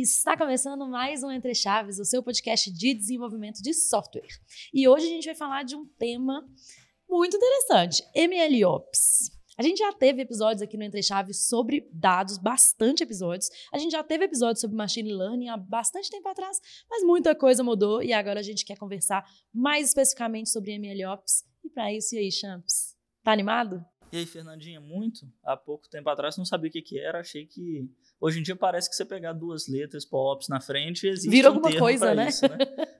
Está começando mais um Entre Chaves, o seu podcast de desenvolvimento de software. E hoje a gente vai falar de um tema muito interessante, MLOps. A gente já teve episódios aqui no Entre Chaves sobre dados, bastante episódios. A gente já teve episódios sobre machine learning há bastante tempo atrás, mas muita coisa mudou e agora a gente quer conversar mais especificamente sobre MLOps. E para isso, e aí, Champs? Tá animado? E aí, Fernandinha, muito. Há pouco tempo atrás não sabia o que, que era, achei que. Hoje em dia parece que você pegar duas letras POPs na frente existe Vira um alguma termo coisa, né? Isso, né?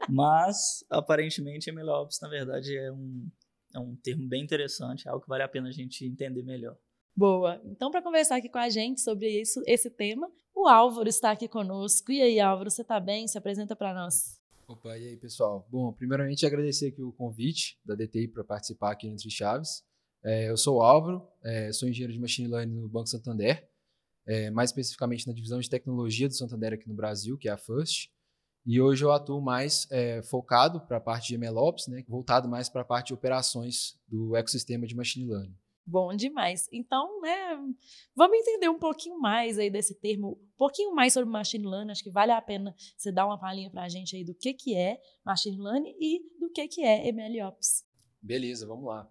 Mas, aparentemente, MLOps, na verdade, é um, é um termo bem interessante, é algo que vale a pena a gente entender melhor. Boa. Então, para conversar aqui com a gente sobre isso, esse tema, o Álvaro está aqui conosco. E aí, Álvaro, você está bem? Se apresenta para nós. Opa, e aí, pessoal? Bom, primeiramente agradecer aqui o convite da DTI para participar aqui no Entre Chaves. É, eu sou o Álvaro, é, sou engenheiro de Machine Learning no Banco Santander, é, mais especificamente na divisão de tecnologia do Santander aqui no Brasil, que é a FIRST. E hoje eu atuo mais é, focado para a parte de MLOps, né, voltado mais para a parte de operações do ecossistema de Machine Learning. Bom demais. Então, né, vamos entender um pouquinho mais aí desse termo, um pouquinho mais sobre machine learning. Acho que vale a pena você dar uma palhinha para a gente aí do que, que é machine learning e do que, que é MLOps. Beleza, vamos lá.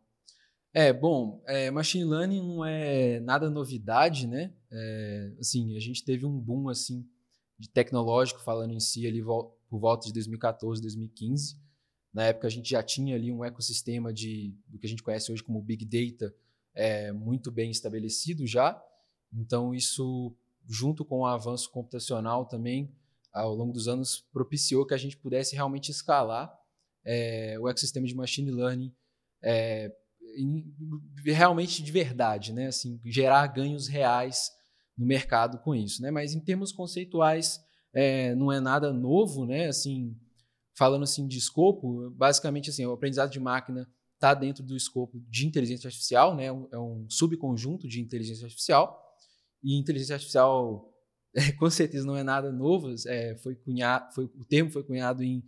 É, bom, é, machine learning não é nada novidade, né? É, assim, a gente teve um boom, assim, de tecnológico falando em si ali por volta de 2014, 2015. Na época a gente já tinha ali um ecossistema de do que a gente conhece hoje como Big Data é, muito bem estabelecido já. Então isso, junto com o avanço computacional também, ao longo dos anos, propiciou que a gente pudesse realmente escalar é, o ecossistema de machine learning é, realmente de verdade, né? Assim, gerar ganhos reais no mercado com isso, né? Mas em termos conceituais, é, não é nada novo, né? Assim, falando assim de escopo, basicamente assim, o aprendizado de máquina está dentro do escopo de inteligência artificial, né? É um- É subconjunto de inteligência artificial e inteligência artificial é, com certeza não é nada novo, é, foi cunhado, foi, o termo foi cunhado em,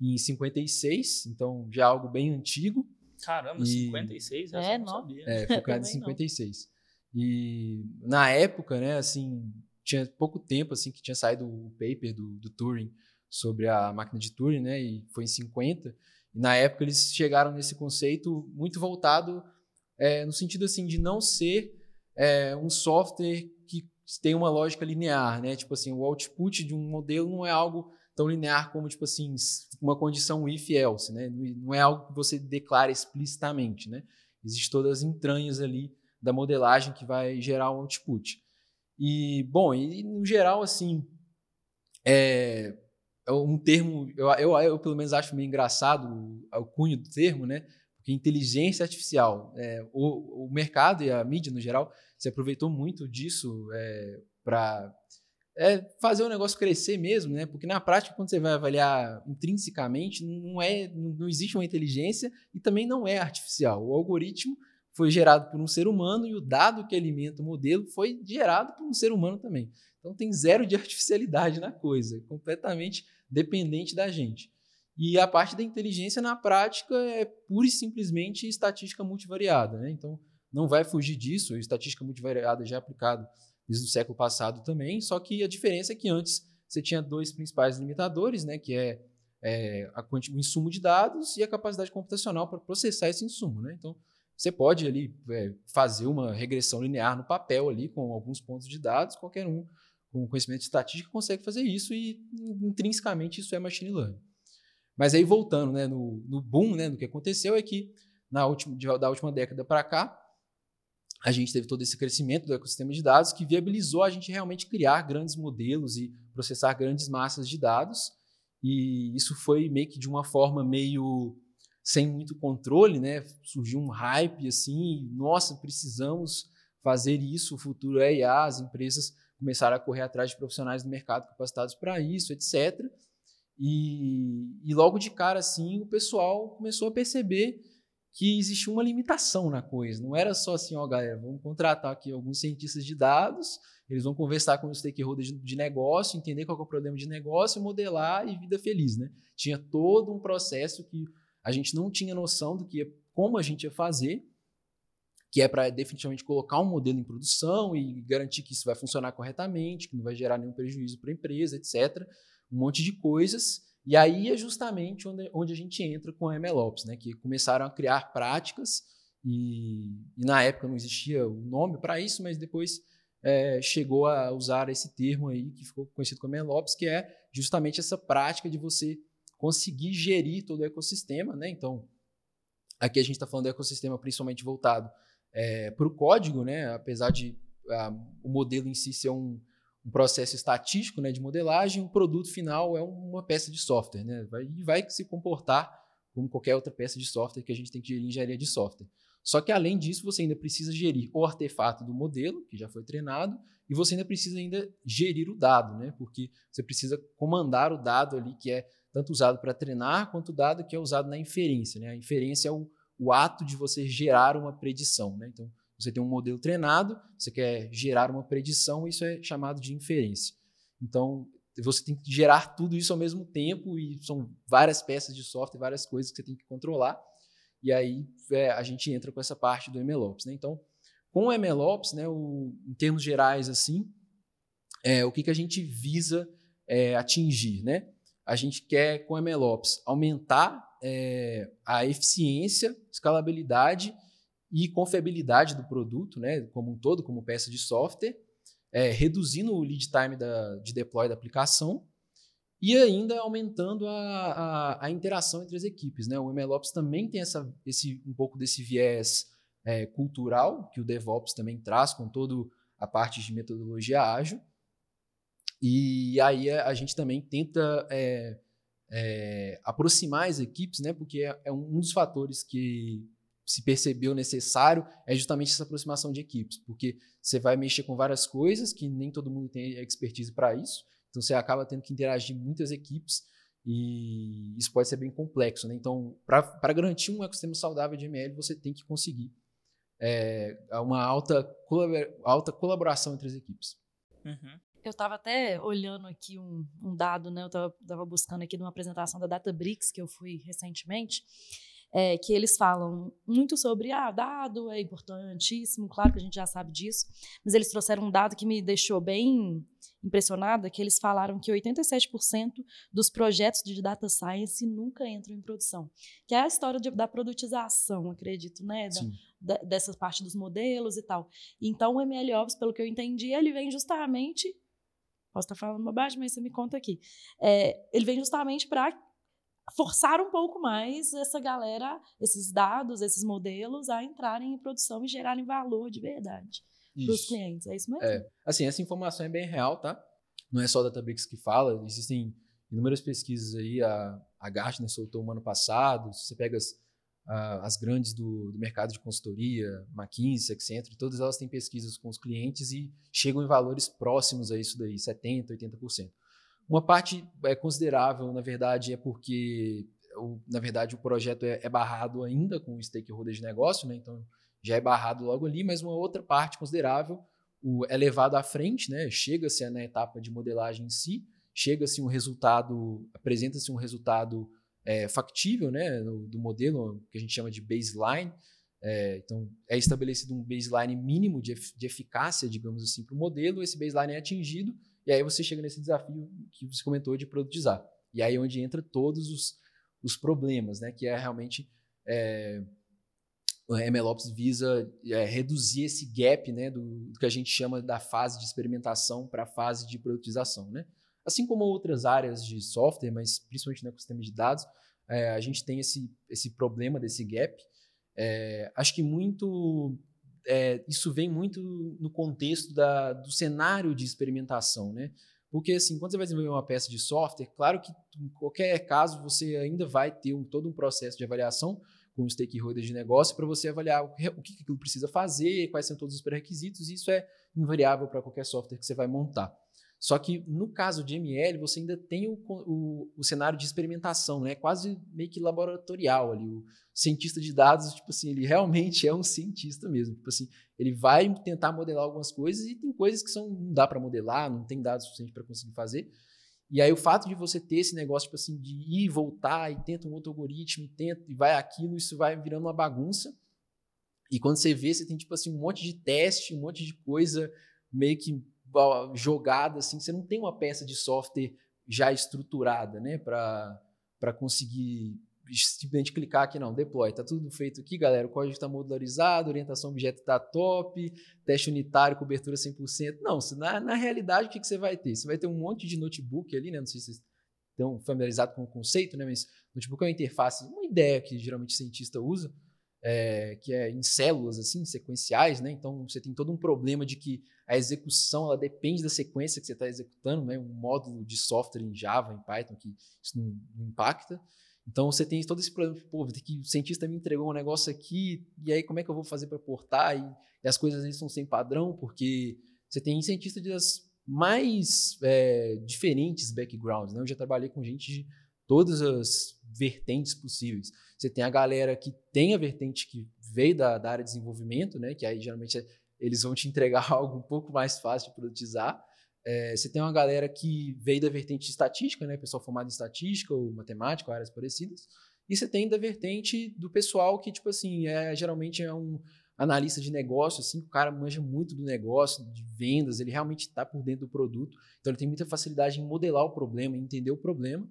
em 56, então já é algo bem antigo. Caramba, E- 56? Essa É, eu não não. sabia. É, foi criado em Também não. 56. E na época, né, assim, tinha pouco tempo assim que tinha saído o paper do, do Turing sobre a máquina de Turing, né, e foi em 50. E na época eles chegaram nesse conceito muito voltado é, no sentido assim de não ser é, um software que tem uma lógica linear, né? Tipo assim, o output de um modelo não é algo tão linear como tipo assim uma condição if else, né? Não é algo que você declara explicitamente, né? Existem todas as entranhas ali da modelagem que vai gerar um output. E bom, e no geral assim é é um termo eu, eu, eu pelo menos acho meio engraçado o, o cunho do termo, né? Porque inteligência artificial, é, o, o mercado e a mídia no geral se aproveitou muito disso é, para é, fazer o negócio crescer mesmo, né? Porque na prática, quando você vai avaliar intrinsecamente, não é, não, existe uma inteligência e também não é artificial. O algoritmo foi gerado por um ser humano e o dado que alimenta o modelo foi gerado por um ser humano também. Então tem zero de artificialidade na coisa, é completamente dependente da gente. E a parte da inteligência na prática é pura e simplesmente estatística multivariada, né? Então não vai fugir disso, a estatística multivariada já é desde o século passado também, só que a diferença é que antes você tinha dois principais limitadores, né, que é, é a o insumo de dados e a capacidade computacional para processar esse insumo. Né? Então, você pode ali é, fazer uma regressão linear no papel ali com alguns pontos de dados, qualquer um com conhecimento de estatística consegue fazer isso e intrinsecamente isso é machine learning. Mas aí voltando né, no, no boom, né, no que aconteceu é que na última, da última década para cá, a gente teve todo esse crescimento do ecossistema de dados que viabilizou a gente realmente criar grandes modelos e processar grandes massas de dados. E isso foi meio que de uma forma meio sem muito controle, né? Surgiu um hype assim, nossa, precisamos fazer isso, o futuro é IA, as empresas começaram a correr atrás de profissionais do mercado capacitados para isso, etc. E, e logo de cara, assim, o pessoal começou a perceber que existia uma limitação na coisa. Não era só assim, ó, galera, vamos contratar aqui alguns cientistas de dados, eles vão conversar com os stakeholders de, negócio, entender qual é o problema de negócio, modelar e vida feliz, né? Tinha todo um processo que a gente não tinha noção do que como a gente ia fazer que é para definitivamente colocar um modelo em produção e garantir que isso vai funcionar corretamente, que não vai gerar nenhum prejuízo para a empresa, etc. Um monte de coisas. E aí é justamente onde, onde a gente entra com a MLOps, né? que começaram a criar práticas, e, e na época não existia o nome para isso, mas depois é, chegou a usar esse termo aí, que ficou conhecido como MLOps, que é justamente essa prática de você conseguir gerir todo o ecossistema. Né? Então, aqui a gente está falando do ecossistema principalmente voltado é, para o código, né? apesar de a, o modelo em si ser um, um, processo estatístico né, de modelagem, o produto final é uma peça de software. Né? Vai, e vai se comportar como qualquer outra peça de software que a gente tem que gerir em engenharia de software. Só que além disso, você ainda precisa gerir o artefato do modelo, que já foi treinado, e você ainda precisa ainda gerir o dado, né? Porque você precisa comandar o dado ali que é tanto usado para treinar quanto o dado que é usado na inferência, né? A inferência é o, o ato de você gerar uma predição. Né? Então, você tem um modelo treinado, você quer gerar uma predição, isso é chamado de inferência. Então, você tem que gerar tudo isso ao mesmo tempo e são várias peças de software, várias coisas que você tem que controlar. E aí é, a gente entra com essa parte do MLOps. Né? Então, com o MLOps, né, o, em termos gerais, assim, é, o que, que a gente visa é, atingir? Né? A gente quer, com o MLOps, aumentar é, a eficiência, escalabilidade e confiabilidade do produto, né, como um todo, como peça de software, é, reduzindo o lead time da, de deploy da aplicação e ainda aumentando a, a, a, interação entre as equipes. Né? O MLOps também tem essa, esse, um pouco desse viés é, cultural, que o DevOps também traz com toda a parte de metodologia ágil. E aí a, gente também tenta é, é, aproximar as equipes, né? Porque é, é, um dos fatores que se percebeu necessário é justamente essa aproximação de equipes, porque você vai mexer com várias coisas que nem todo mundo tem expertise para isso, então você acaba tendo que interagir muitas equipes e isso pode ser bem complexo, né? Então, para garantir um ecossistema saudável de ML, você tem que conseguir é, uma alta, alta colaboração entre as equipes. Uhum. Eu estava até olhando aqui um, um dado, né? Eu estava buscando aqui numa apresentação da Databricks que eu fui recentemente, é, que eles falam muito sobre ah, dado é importantíssimo, claro que a gente já sabe disso, mas eles trouxeram um dado que me deixou bem impressionada, que eles falaram que 87% dos projetos de data science nunca entram em produção, que é a história de, da produtização, acredito, né, da, da, dessa parte dos modelos e tal. Então o MLOps, pelo que eu entendi, ele vem justamente Posso estar falando bobagem, mas você me conta aqui. É, ele vem justamente para forçar um pouco mais essa galera, esses dados, esses modelos, a entrarem em produção e gerarem valor de verdade para os clientes. É isso mesmo? É. Assim, essa informação é bem real, tá? Não é só a Databricks que fala, existem inúmeras pesquisas aí, a, a Gartner soltou um ano passado, se você pega as as grandes do, do, mercado de consultoria, McKinsey, Accenture, todas elas têm pesquisas com os clientes e chegam em valores próximos a isso daí, 70%, 80%. Uma parte é considerável, na verdade, é porque, na verdade, o projeto é, é, barrado ainda com o stakeholder de negócio, né? então já é barrado logo ali, mas uma outra parte considerável o, é levado à frente, né? chega-se na etapa de modelagem em si, chega-se um resultado, apresenta-se um resultado é, factível né, do, do, modelo, que a gente chama de baseline. É, então, é estabelecido um baseline mínimo de, de eficácia, digamos assim, para o modelo, esse baseline é atingido, e aí você chega nesse desafio que você comentou de produtizar. E aí é onde entra todos os, os problemas, né, que é realmente é, o MLOps visa é, reduzir esse gap né, do, do, que a gente chama da fase de experimentação para a fase de produtização. Né? Assim como outras áreas de software, mas principalmente no ecossistema de dados, é, a gente tem esse, esse problema desse gap. É, acho que muito é, isso vem muito no contexto da, do cenário de experimentação, né? Porque, assim, quando você vai desenvolver uma peça de software, claro que em qualquer caso você ainda vai ter um, todo um processo de avaliação com os stakeholders de negócio para você avaliar o que, o que aquilo precisa fazer, quais são todos os pré-requisitos, e isso é invariável para qualquer software que você vai montar. Só que no caso de ML, você ainda tem o, o, o, cenário de experimentação, né? quase meio que laboratorial ali. O cientista de dados, tipo assim, ele realmente é um cientista mesmo. Tipo assim, ele vai tentar modelar algumas coisas e tem coisas que são, não dá para modelar, não tem dados suficientes para conseguir fazer. E aí o fato de você ter esse negócio, tipo assim, de ir e voltar e tenta um outro algoritmo, e tenta e vai aquilo, isso vai virando uma bagunça. E quando você vê, você tem tipo assim um monte de teste, um monte de coisa meio que jogada assim, você não tem uma peça de software já estruturada, né, para conseguir simplesmente clicar aqui, não, deploy, tá tudo feito aqui, galera, o código está modularizado, orientação objeto está top, teste unitário, cobertura 100%. Não, na, na realidade, o que, que você vai ter? Você vai ter um monte de notebook ali, né, não sei se vocês estão familiarizados com o conceito, né, mas notebook é uma interface, uma ideia que geralmente cientista usa, é, que é em células assim, sequenciais, né? Então você tem todo um problema de que a execução ela depende da sequência que você está executando, né? Um módulo de software em Java, em Python, que isso não, não impacta. Então você tem todo esse problema, pô, que o cientista me entregou um negócio aqui, e aí como é que eu vou fazer para portar? E, e, as coisas aí são sem padrão, porque você tem cientistas das mais é, diferentes backgrounds, né? Eu já trabalhei com gente de todas as vertentes possíveis. Você tem a galera que tem a vertente que veio da, da área de desenvolvimento, né? Que aí geralmente é, eles vão te entregar algo um pouco mais fácil de produtizar. É, você tem uma galera que veio da vertente de estatística, né? Pessoal formado em estatística ou matemática, ou áreas parecidas. E você tem da vertente do pessoal que, tipo assim, é, geralmente é um analista de negócio, assim, o cara manja muito do negócio, de vendas, ele realmente está por dentro do produto. Então ele tem muita facilidade em modelar o problema, em entender o problema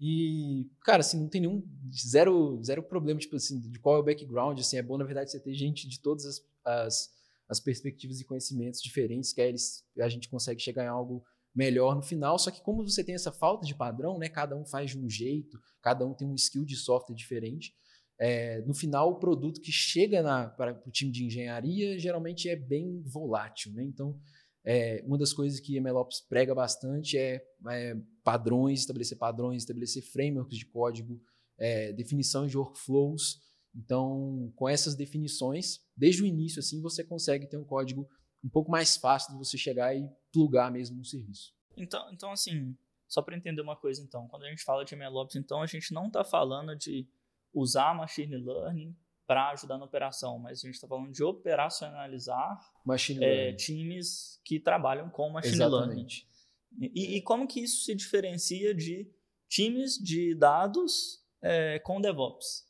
e, cara, assim, não tem nenhum. Zero, zero problema, tipo assim, de qual é o background. Assim, é bom, na verdade, você ter gente de todas as, as, as perspectivas e conhecimentos diferentes, que eles, a gente consegue chegar em algo melhor no final. Só que, como você tem essa falta de padrão, né? Cada um faz de um jeito, cada um tem um skill de software diferente. É, no final, o produto que chega para o time de engenharia geralmente é bem volátil, né? Então, é, uma das coisas que MLOps prega bastante é, é, padrões, estabelecer padrões, estabelecer frameworks de código, é, definição de workflows. Então, com essas definições, desde o início, assim, você consegue ter um código um pouco mais fácil de você chegar e plugar mesmo no serviço. Então, então assim, só para entender uma coisa, então, quando a gente fala de MLOps, então a gente não está falando de usar machine learning para ajudar na operação, mas a gente está falando de operacionalizar é, times que trabalham com machine Exatamente. learning. E, e, como que isso se diferencia de times de dados é, com DevOps?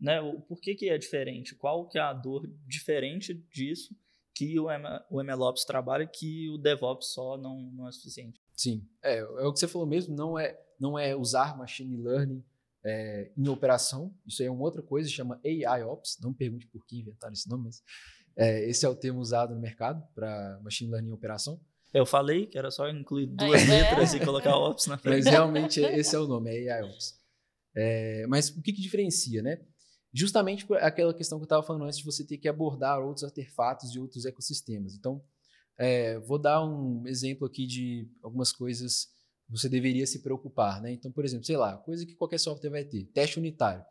Né? O, por que, que é diferente? Qual que é a dor diferente disso que o, M, o MLOps trabalha que o DevOps só não, não é suficiente? Sim, é, é o que você falou mesmo, não é, não é usar machine learning é, em operação. Isso aí é uma outra coisa, chama AI Ops. Não me pergunte por que inventaram esse nome, mas é, esse é o termo usado no mercado para machine learning em operação. Eu falei que era só incluir duas é. letras e colocar Ops na frente. Mas realmente esse é o nome, é AI Ops. É, mas o que, que diferencia, né? Justamente por aquela questão que eu estava falando antes de você ter que abordar outros artefatos de outros ecossistemas. Então, é, vou dar um exemplo aqui de algumas coisas você deveria se preocupar, né? Então, por exemplo, sei lá, coisa que qualquer software vai ter, teste unitário.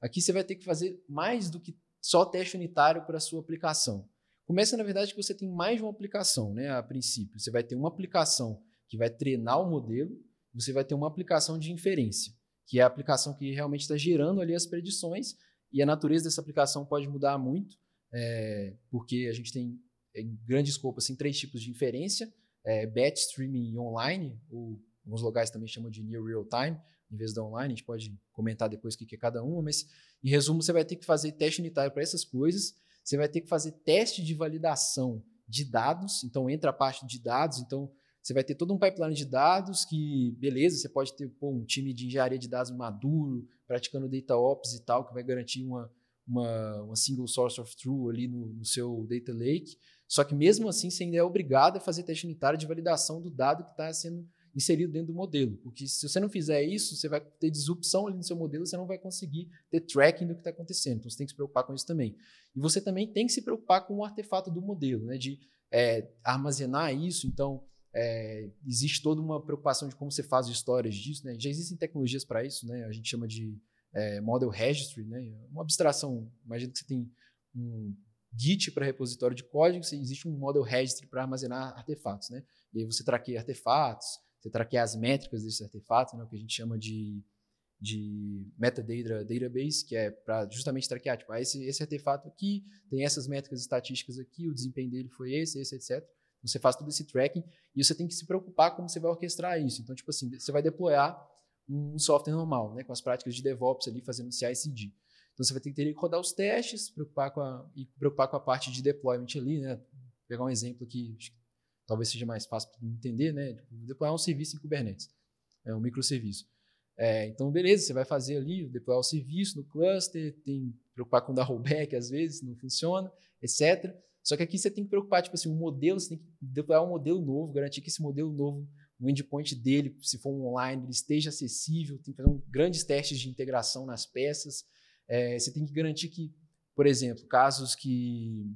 Aqui você vai ter que fazer mais do que só teste unitário para a sua aplicação. Começa, na verdade, que você tem mais de uma aplicação, né? A princípio, você vai ter uma aplicação que vai treinar o modelo, você vai ter uma aplicação de inferência, que é a aplicação que realmente está gerando ali as predições, e a natureza dessa aplicação pode mudar muito, é, porque a gente tem, em grande escopo, assim, três tipos de inferência, é, batch streaming online, ou Alguns locais também chamam de near real time, em vez da online. A gente pode comentar depois o que é cada uma, mas em resumo, você vai ter que fazer teste unitário para essas coisas. Você vai ter que fazer teste de validação de dados. Então, entra a parte de dados. Então, você vai ter todo um pipeline de dados que, beleza, você pode ter pô, um time de engenharia de dados maduro, praticando data ops e tal, que vai garantir uma, uma, uma single source of truth ali no, no, seu data lake. Só que mesmo assim, você ainda é obrigado a fazer teste unitário de validação do dado que está sendo inserido dentro do modelo. Porque se você não fizer isso, você vai ter disrupção ali no seu modelo, você não vai conseguir ter tracking do que está acontecendo. Então você tem que se preocupar com isso também. E você também tem que se preocupar com o artefato do modelo, né? de é, armazenar isso. Então, é, existe toda uma preocupação de como você faz histórias disso. Né? Já existem tecnologias para isso, né? a gente chama de é, Model Registry, né? uma abstração. Imagina que você tem um Git para repositório de código, existe um Model Registry para armazenar artefatos. Né? E aí você traqueia artefatos, você traquear as métricas desse artefato, né, o que a gente chama de, de metadata database, que é para justamente traquear, tipo, ah, esse, esse artefato aqui tem essas métricas estatísticas aqui, o desempenho dele foi esse, esse, etc. Você faz todo esse tracking e você tem que se preocupar como você vai orquestrar isso. Então, tipo assim, você vai deployar um software normal, né, com as práticas de DevOps ali, fazendo CI/CD. Então, você vai ter que que rodar os testes, preocupar com a, e preocupar com a parte de deployment ali, né? Pegar um exemplo aqui, talvez seja mais fácil para entender, né? Tipo, deployar um serviço em Kubernetes, é um microserviço. É, então, beleza, você vai fazer ali, deployar o serviço no cluster, tem preocupar com dar rollback, às vezes não funciona, etc. Só que aqui você tem que preocupar, tipo assim, o modelo, você tem que deployar um modelo novo, garantir que esse modelo novo, o endpoint dele, se for um online, ele esteja acessível, tem que fazer um, grandes testes de integração nas peças. É, você tem que garantir que, por exemplo, casos que,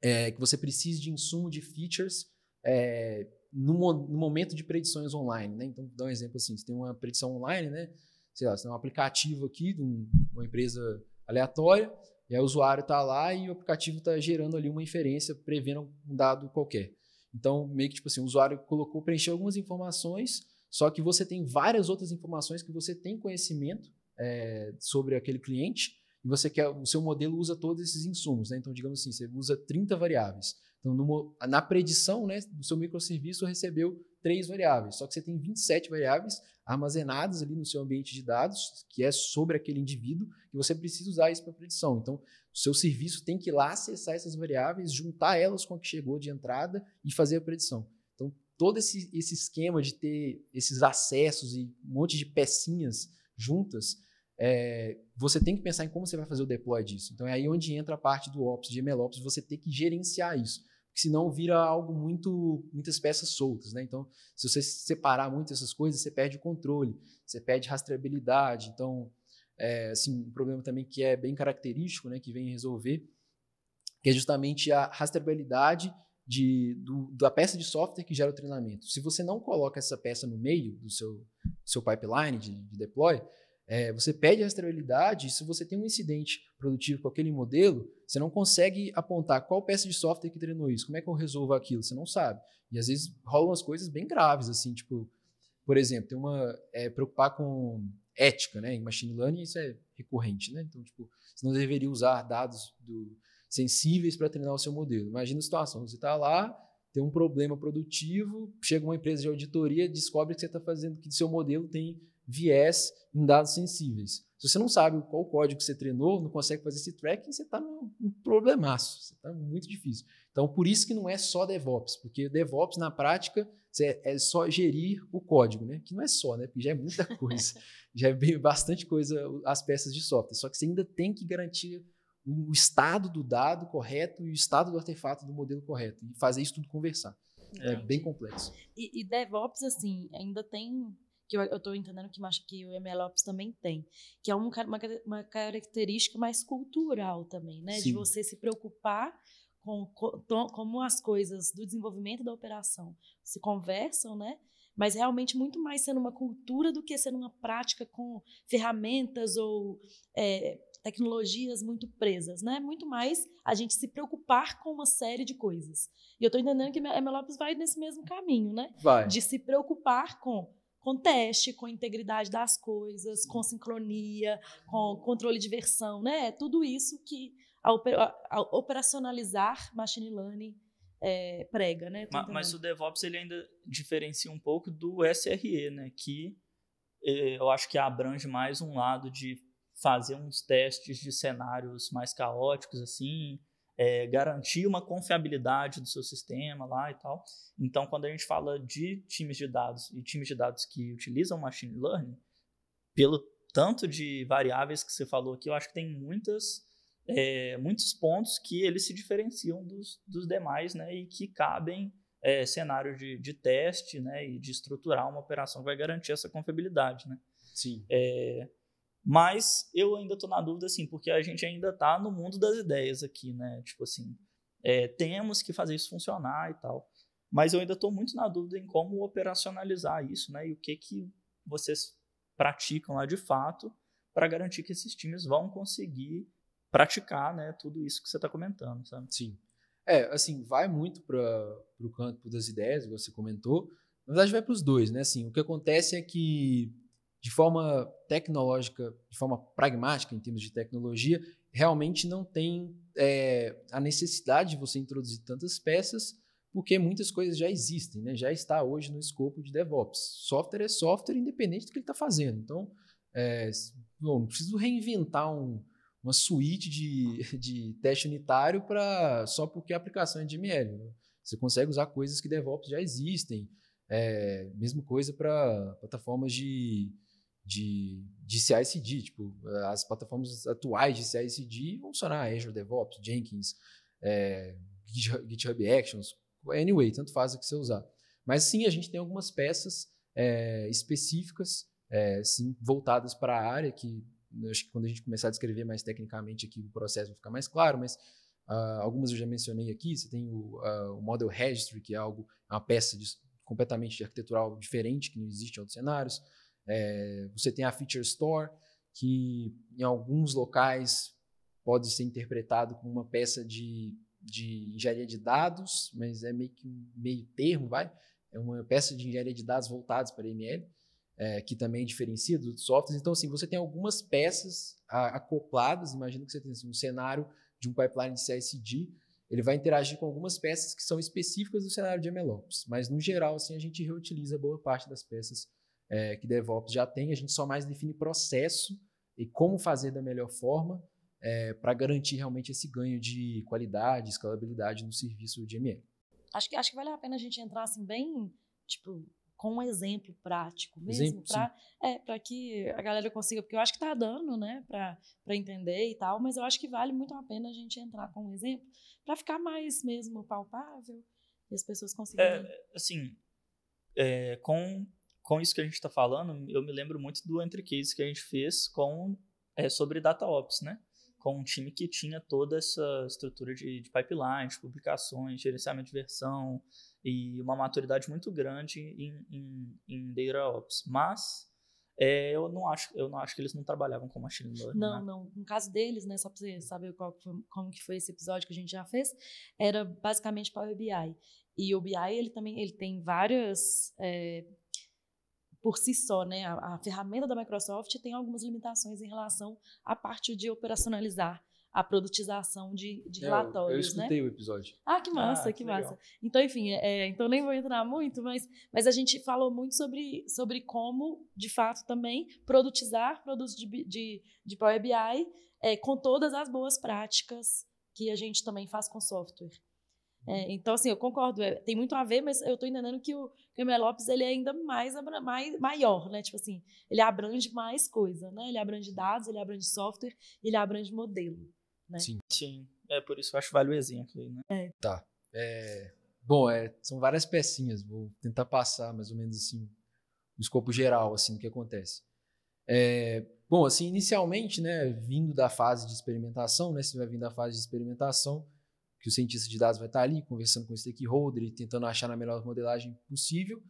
é, que você precise de insumo de features é, no, no, momento de predições online. Né? Então, vou dar um exemplo assim, você tem uma predição online, né? sei lá, você tem um aplicativo aqui de um, uma empresa aleatória, e aí o usuário está lá e o aplicativo está gerando ali uma inferência prevendo um dado qualquer. Então, meio que tipo assim, o usuário colocou, preencheu algumas informações, só que você tem várias outras informações que você tem conhecimento é, sobre aquele cliente e você quer, o seu modelo usa todos esses insumos, né? Então, digamos assim, você usa 30 variáveis. Então, numa, na predição, né, do seu microserviço recebeu três variáveis, só que você tem 27 variáveis armazenadas ali no seu ambiente de dados, que é sobre aquele indivíduo, e você precisa usar isso para predição. Então, o seu serviço tem que ir lá acessar essas variáveis, juntar elas com a que chegou de entrada e fazer a predição. Então, todo esse, esse esquema de ter esses acessos e um monte de pecinhas juntas, é, você tem que pensar em como você vai fazer o deploy disso. Então, é aí onde entra a parte do Ops, de MLOps, você tem que gerenciar isso porque senão vira algo muito muitas peças soltas, né? Então, se você separar muito essas coisas, você perde o controle, você perde rastreabilidade. Então, é, assim, um problema também que é bem característico, né, que vem resolver, que é justamente a rastreabilidade de, do, da peça de software que gera o treinamento. Se você não coloca essa peça no meio do seu, seu pipeline de, de deploy, é, você pede rastreabilidade e se você tem um incidente produtivo com aquele modelo, você não consegue apontar qual peça de software que treinou isso, como é que eu resolvo aquilo, você não sabe. E às vezes rolam umas coisas bem graves, assim, tipo, por exemplo, tem uma, é, preocupar com ética, né, em machine learning isso é recorrente, né, então, tipo, você não deveria usar dados do, sensíveis para treinar o seu modelo. Imagina a situação, você está lá, tem um problema produtivo, chega uma empresa de auditoria, descobre que você está fazendo, que seu modelo tem viés em dados sensíveis. Se você não sabe qual código que você treinou, não consegue fazer esse tracking, você está num, num problemaço. Você está muito difícil. Então, por isso que não é só DevOps, porque DevOps, na prática, é só gerir o código, né? Que não é só, né? Porque já é muita coisa. já é bem, bastante coisa as peças de software. Só que você ainda tem que garantir o estado do dado correto e o estado do artefato do modelo correto. E fazer isso tudo conversar. É, é bem complexo. E, e DevOps, assim, ainda tem que eu, estou entendendo que, que o MLOps também tem, que é uma, uma característica mais cultural também, né? Sim. De você se preocupar com, com, como as coisas do desenvolvimento da operação se conversam, né? Mas realmente muito mais sendo uma cultura do que sendo uma prática com ferramentas ou é, tecnologias muito presas, né? Muito mais a gente se preocupar com uma série de coisas. E eu estou entendendo que a MLOps vai nesse mesmo caminho, né? Vai. De se preocupar com com teste, com integridade das coisas, com sincronia, com controle de versão, né? É tudo isso que a, operacionalizar machine learning é, prega, né? Mas, mas, o DevOps ele ainda diferencia um pouco do SRE, né? Que é, eu acho que abrange mais um lado de fazer uns testes de cenários mais caóticos, assim, é, garantir uma confiabilidade do seu sistema lá e tal. Então, quando a gente fala de times de dados e times de dados que utilizam machine learning, pelo tanto de variáveis que você falou aqui, eu acho que tem muitas, é, muitos pontos que eles se diferenciam dos, dos demais, né, e que cabem é, cenário de, de teste, né, e de estruturar uma operação que vai garantir essa confiabilidade, né. Sim. É, mas eu ainda estou na dúvida, assim, porque a gente ainda está no mundo das ideias aqui, né? Tipo assim, é, temos que fazer isso funcionar e tal. Mas eu ainda estou muito na dúvida em como operacionalizar isso, né? E o que que vocês praticam lá de fato para garantir que esses times vão conseguir praticar, né? Tudo isso que você está comentando, sabe? Sim. É, assim, vai muito para o campo das ideias, você comentou. Na verdade, vai para os dois, né? Assim, o que acontece é que de forma tecnológica, de forma pragmática em termos de tecnologia, realmente não tem é, a necessidade de você introduzir tantas peças, porque muitas coisas já existem, né? já está hoje no escopo de DevOps. Software é software independente do que ele está fazendo. Então, é, bom, não preciso reinventar um, uma suíte de, de teste unitário só porque a aplicação é de ML. Né? Você consegue usar coisas que DevOps já existem. É, mesma coisa para plataformas de, de, de CI/CD. Tipo, as plataformas atuais de CI/CD vão funcionar Azure DevOps, Jenkins, é, GitHub Actions, anyway, tanto faz o que você usar. Mas sim, a gente tem algumas peças é, específicas, é, sim, voltadas para a área que acho que quando a gente começar a descrever mais tecnicamente aqui, o processo vai ficar mais claro, mas uh, algumas eu já mencionei aqui. Você tem o, uh, o Model Registry, que é algo, é uma peça de, completamente arquitetural diferente, que não existe em outros cenários. É, você tem a Feature Store, que em alguns locais pode ser interpretado como uma peça de, de engenharia de dados, mas é meio que um meio termo, vai? É uma peça de engenharia de dados voltados para ML é, que também diferencia dos softwares. Então, assim, você tem algumas peças a, acopladas. Imagina que você tem assim, um cenário de um pipeline de CI/CD. Ele vai interagir com algumas peças que são específicas do cenário de MLOps. Mas, no geral, assim, a gente reutiliza boa parte das peças é, que DevOps já tem. A gente só mais define processo e como fazer da melhor forma é, para garantir realmente esse ganho de qualidade, escalabilidade no serviço de ML. Acho que, acho que vale a pena a gente entrar assim bem, tipo, com um exemplo prático mesmo, para é, que a galera consiga, porque eu acho que está dando, né, para entender e tal, mas eu acho que vale muito a pena a gente entrar com um exemplo para ficar mais mesmo palpável e as pessoas conseguirem. É, assim, é, com, com isso que a gente está falando, eu me lembro muito do entre case que a gente fez com é, sobre DataOps, né? Com um time que tinha toda essa estrutura de, de pipeline, de publicações, gerenciamento de versão, e uma maturidade muito grande em, em, em Data Ops. Mas é, eu, não acho, eu não acho que eles não trabalhavam com Machine Learning. Não, né? não. No caso deles, né, só para você saber qual, como que foi esse episódio que a gente já fez, era basicamente Power BI. E o BI, ele também ele tem várias... É, por si só, né, a, a ferramenta da Microsoft tem algumas limitações em relação à parte de operacionalizar a produtização de, de relatórios, eu escutei né? o episódio. Ah, que massa, ah, que, que massa. Então, enfim, é, então nem vou entrar muito, mas, mas a gente falou muito sobre, sobre como, de fato, também produtizar produtos de, de, de Power BI é, com todas as boas práticas que a gente também faz com software. É, então, assim, eu concordo, é, tem muito a ver, mas eu estou entendendo que o, que o MLOps ele é ainda mais, mais maior, né? Tipo assim, ele abrange mais coisa, né? Ele abrange dados, ele abrange software, ele abrange modelo né? Sim. Sim. É por isso que eu acho que vale o exemplo aí, né? É. Tá. É, bom, é, são várias pecinhas. Vou tentar passar mais ou menos assim o escopo geral assim do que acontece. É, bom, assim, inicialmente, né, vindo da fase de experimentação, né, você vai vir da fase de experimentação, que o cientista de dados vai estar ali conversando com o stakeholder e tentando achar a melhor modelagem possível.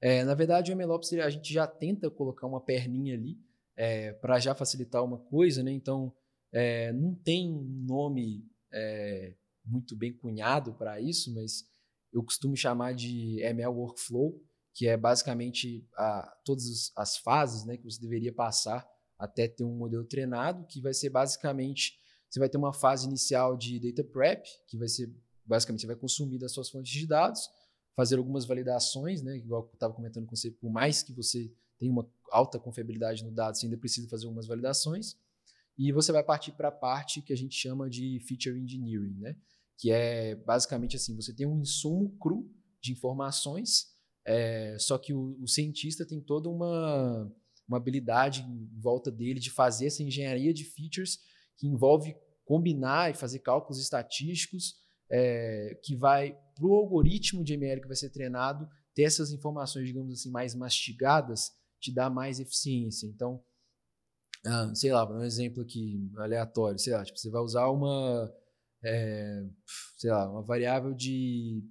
É, na verdade, o MLOps a gente já tenta colocar uma perninha ali é, para já facilitar uma coisa, né? Então, é, não tem um nome é, muito bem cunhado para isso, mas eu costumo chamar de ML Workflow, que é basicamente a, todas as fases né, que você deveria passar até ter um modelo treinado, que vai ser basicamente, você vai ter uma fase inicial de data prep, que vai ser, basicamente, você vai consumir das suas fontes de dados, fazer algumas validações, né, igual eu estava comentando com você, por mais que você tenha uma alta confiabilidade no dado, você ainda precisa fazer algumas validações. E você vai partir para a parte que a gente chama de feature engineering, né? que é basicamente assim: você tem um insumo cru de informações, é, só que o, o, cientista tem toda uma, uma habilidade em volta dele de fazer essa engenharia de features que envolve combinar e fazer cálculos estatísticos é, que vai para o algoritmo de ML que vai ser treinado ter essas informações, digamos assim, mais mastigadas, te dá mais eficiência. Então, ah, sei lá, vou dar um exemplo aqui aleatório, sei lá, tipo, você vai usar uma, é, sei lá, uma variável de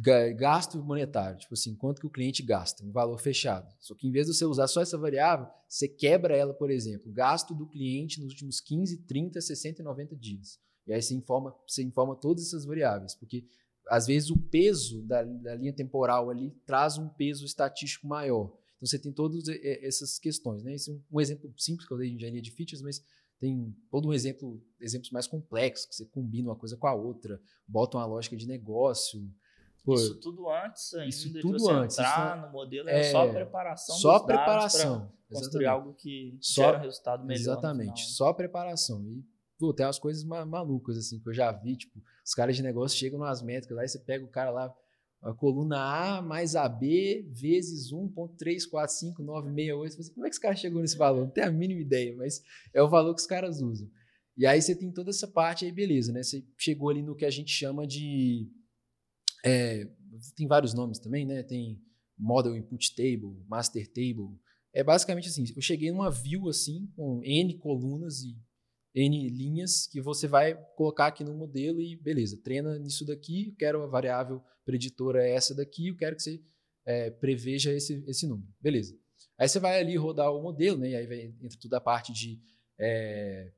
gasto monetário, tipo assim, quanto que o cliente gasta, um valor fechado. Só que em vez de você usar só essa variável, você quebra ela, por exemplo, gasto do cliente nos últimos 15, 30, 60 e 90 dias. E aí você informa, você informa todas essas variáveis, porque às vezes o peso da, da linha temporal ali traz um peso estatístico maior. Então você tem todas essas questões. Né? Esse é um exemplo simples que eu dei de engenharia de features, mas tem todo um exemplo, exemplos mais complexos, que você combina uma coisa com a outra, bota uma lógica de negócio. Pô, isso tudo antes ainda isso de tudo você antes, entrar no modelo, é- só a preparação só a preparação. construir algo que Só- gera um resultado melhor Exatamente, final. só a preparação. E, pô, tem umas coisas ma- malucas, assim, que eu já vi, tipo, os caras de negócio chegam nas métricas lá e você pega o cara lá, a coluna A mais AB vezes 1.345968. Você fala assim, como é que esse cara chegou nesse valor? Não tenho a mínima ideia, mas é o valor que os caras usam. E aí você tem toda essa parte aí, beleza, né? Você chegou ali no que a gente chama de. É, tem vários nomes também, né? Tem Model Input Table, Master Table. É basicamente assim: eu cheguei numa view assim, com N colunas e N linhas, que você vai colocar aqui no modelo e beleza, treina nisso daqui, quero a variável preditora é essa daqui, eu quero que você é, preveja esse, esse número. Beleza. Aí você vai ali rodar o modelo, né? E aí vai, entra toda a parte de é,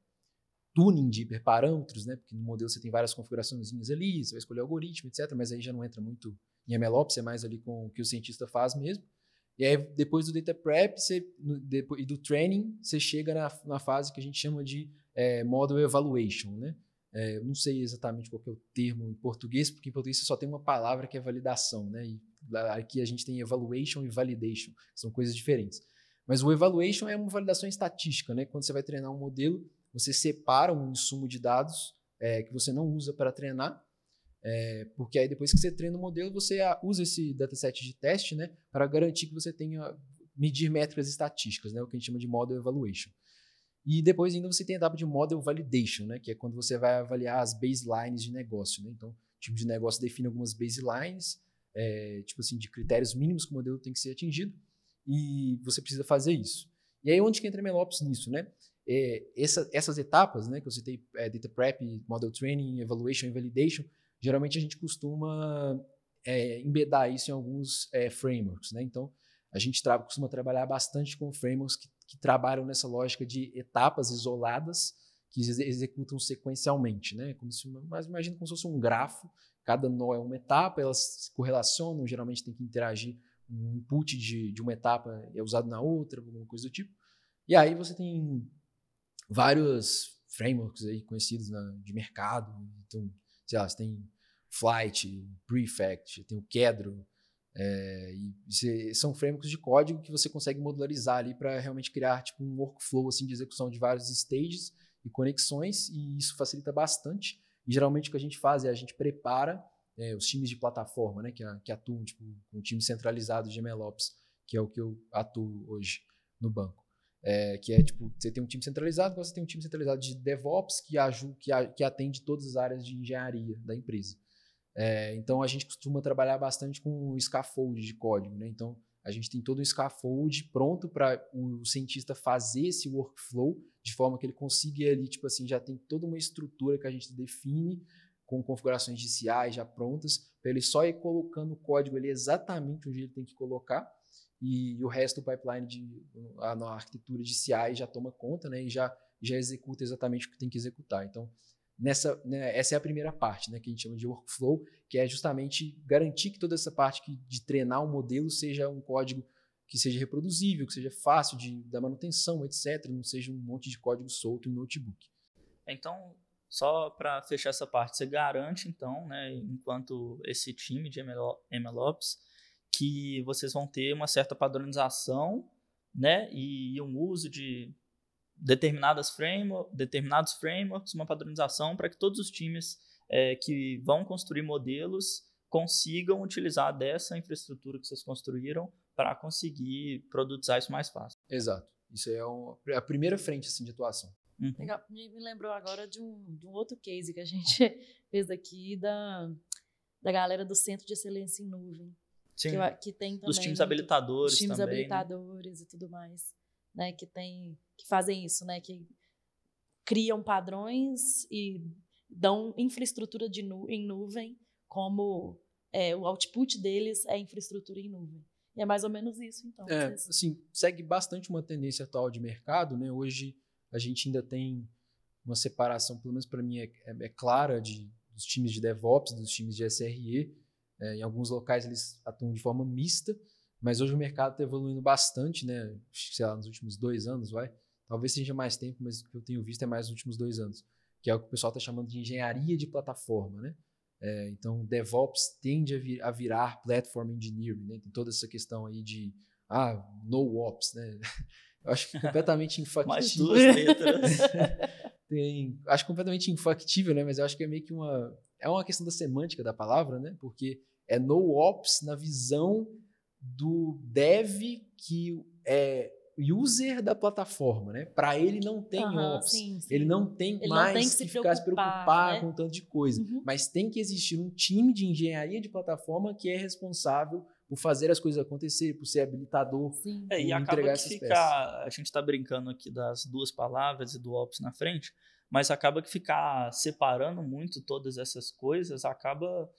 tuning de hiperparâmetros, né? Porque no modelo você tem várias configurações ali, você vai escolher algoritmo, etc. Mas aí já não entra muito em MLOps, é mais ali com o que o cientista faz mesmo. E aí, depois do data prep você, depois, e do training, você chega na, na fase que a gente chama de é, model evaluation, né? É, eu não sei exatamente qual é o termo em português, porque em português você só tem uma palavra que é validação, né? E aqui a gente tem evaluation e validation, são coisas diferentes. Mas o evaluation é uma validação estatística, né? Quando você vai treinar um modelo, você separa um insumo de dados é, que você não usa para treinar, é, porque aí depois que você treina o modelo, você ah, usa esse dataset de teste, né? Para garantir que você tenha medir métricas estatísticas, né? O que a gente chama de model evaluation. E depois ainda você tem a etapa de model validation, né? Que é quando você vai avaliar as baselines de negócio, né? Então, o time de negócio define algumas baselines, é, tipo assim, de critérios mínimos que o modelo tem que ser atingido, e você precisa fazer isso. E aí onde que entra a MLOps nisso, né? É, essa- essas etapas, né, que eu citei, é, data prep, model training, evaluation e validation, geralmente a gente costuma é, embedar isso em alguns é, frameworks, né? Então, a gente tra costuma trabalhar bastante com frameworks que, que trabalham nessa lógica de etapas isoladas que exe- executam sequencialmente, né? Como se, mas imagina como se fosse um grafo, cada nó é uma etapa, elas se correlacionam, geralmente tem que interagir, um input de, de uma etapa é usado na outra, alguma coisa do tipo. E aí você tem vários frameworks aí conhecidos na- de mercado, então, sei lá, você tem Flight, Prefect, tem o Kedro, é, são frameworks de código que você consegue modularizar ali para realmente criar tipo um workflow assim de execução de vários stages e conexões e isso facilita bastante. E geralmente o que a gente faz é a gente prepara é, os times de plataforma, né, que, que atuam tipo um time centralizado de MLOps, que é o que eu atuo hoje no banco. É, que é tipo, você tem um time centralizado, você tem um time centralizado de DevOps que, ajuda, que, a- que atende todas as áreas de engenharia da empresa. É, então a gente costuma trabalhar bastante com scaffold de código, né? Então a gente tem todo o scaffold pronto para o cientista fazer esse workflow de forma que ele consiga ali, tipo assim, já tem toda uma estrutura que a gente define com configurações de CI já prontas, para ele só ir colocando o código ali exatamente onde ele tem que colocar e o resto do pipeline de a, na arquitetura de CI já toma conta, né? E já já executa exatamente o que tem que executar. Então nessa, né, essa é a primeira parte, né, que a gente chama de workflow, que é justamente garantir que toda essa parte que, de treinar um modelo seja um código que seja reproduzível, que seja fácil de da manutenção, etc, não seja um monte de código solto em notebook. Então, só para fechar essa parte, você garante, então, né, enquanto esse time de ML MLOps, que vocês vão ter uma certa padronização né, e um uso de determinadas framework, determinados frameworks, uma padronização para que todos os times é, que vão construir modelos consigam utilizar dessa infraestrutura que vocês construíram para conseguir produzir isso mais fácil. Exato. Isso é um, a primeira frente assim, de atuação. Uhum. Legal. Me, me lembrou agora de um, de um outro case que a gente fez aqui da, da galera do Centro de Excelência em Nuvem. Sim, Que, eu- que tem também. dos times muito- habilitadores Os times também. né? habilitadores e tudo mais. Né? Que, tem, que fazem isso, né? Que criam padrões e dão infraestrutura de nu em nuvem como é, o output deles é infraestrutura em nuvem. E é mais ou menos isso, então. É, Vocês- assim, segue bastante uma tendência atual de mercado, né? Hoje a gente ainda tem uma separação, pelo menos para mim é, é- é clara, de, dos times de DevOps, dos times de SRE. É, em alguns locais eles atuam de forma mista, mas hoje o mercado está evoluindo bastante, né? Sei lá, nos últimos dois anos, vai. Talvez seja mais tempo, mas o que eu tenho visto é mais nos últimos dois anos, que é o que o pessoal está chamando de engenharia de plataforma, né? É, então, DevOps tende a, vir, a, virar Platform Engineering, né? Tem toda essa questão aí de, ah, no ops, né? Eu acho completamente infactível. Mais duas letras. Tem, acho completamente infactível, né? Mas eu acho que é meio que uma... É uma questão da semântica da palavra, né? Porque é no ops na visão do dev que é user da plataforma, né? Para ele não tem uhum, ops, sim, sim. ele não tem ele mais não tem que, que se ficar se preocupar né? com tanto de coisa, uhum. mas tem que existir um time de engenharia de plataforma que é responsável por fazer as coisas acontecerem, por ser habilitador, sim. É, e acaba que ficar, a gente está brincando aqui das duas palavras e do ops na frente, mas acaba que ficar separando muito todas essas coisas acaba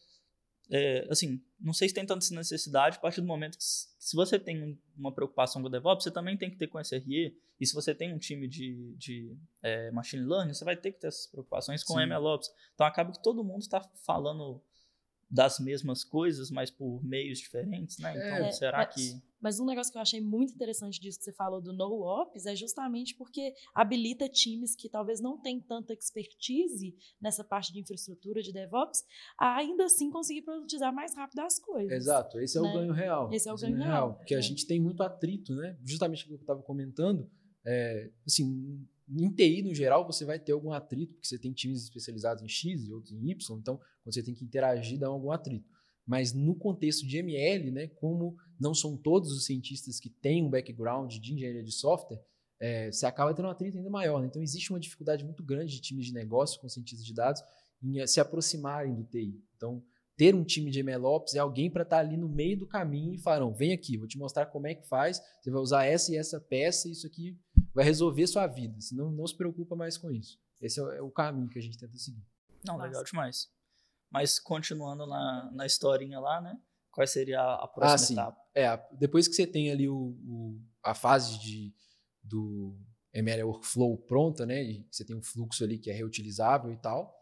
é, assim, não sei se tem tanta necessidade a partir do momento que, se você tem uma preocupação com o DevOps, você também tem que ter com SRE. E se você tem um time de, de é, machine learning, você vai ter que ter essas preocupações com Sim. MLOps. Então acaba que todo mundo está falando das mesmas coisas, mas por meios diferentes, né? Então, é, será mas, que. Mas um negócio que eu achei muito interessante disso que você falou do no ops é justamente porque habilita times que talvez não têm tanta expertise nessa parte de infraestrutura de DevOps, a ainda assim conseguir produtizar mais rápido as coisas. Exato, esse é né? o ganho real. Esse é o ganho, ganho real. real. Porque é. a gente tem muito atrito, né? Justamente o que eu estava comentando, é, assim, em TI, no geral, você vai ter algum atrito, porque você tem times especializados em X e outros em Y, então quando você tem que interagir, dá algum atrito. Mas no contexto de ML, né, como não são todos os cientistas que têm um background de engenharia de software, é, você acaba tendo um atrito ainda maior. Né? Então existe uma dificuldade muito grande de times de negócio com cientistas de dados em eh, se aproximarem do TI. Então, ter um time de MLOps é alguém para estar tá ali no meio do caminho e falar, vem aqui, vou te mostrar como é que faz, você vai usar essa e essa peça, e isso aqui vai resolver sua vida. Senão, não se preocupa mais com isso. Esse é o caminho que a gente tenta seguir. Não, legal demais. Mas continuando na, na historinha lá, né? Qual seria a próxima ah, sim. etapa? É, depois que você tem ali o, o, a fase de, do ML Workflow pronta, né? E você tem um fluxo ali que é reutilizável e tal.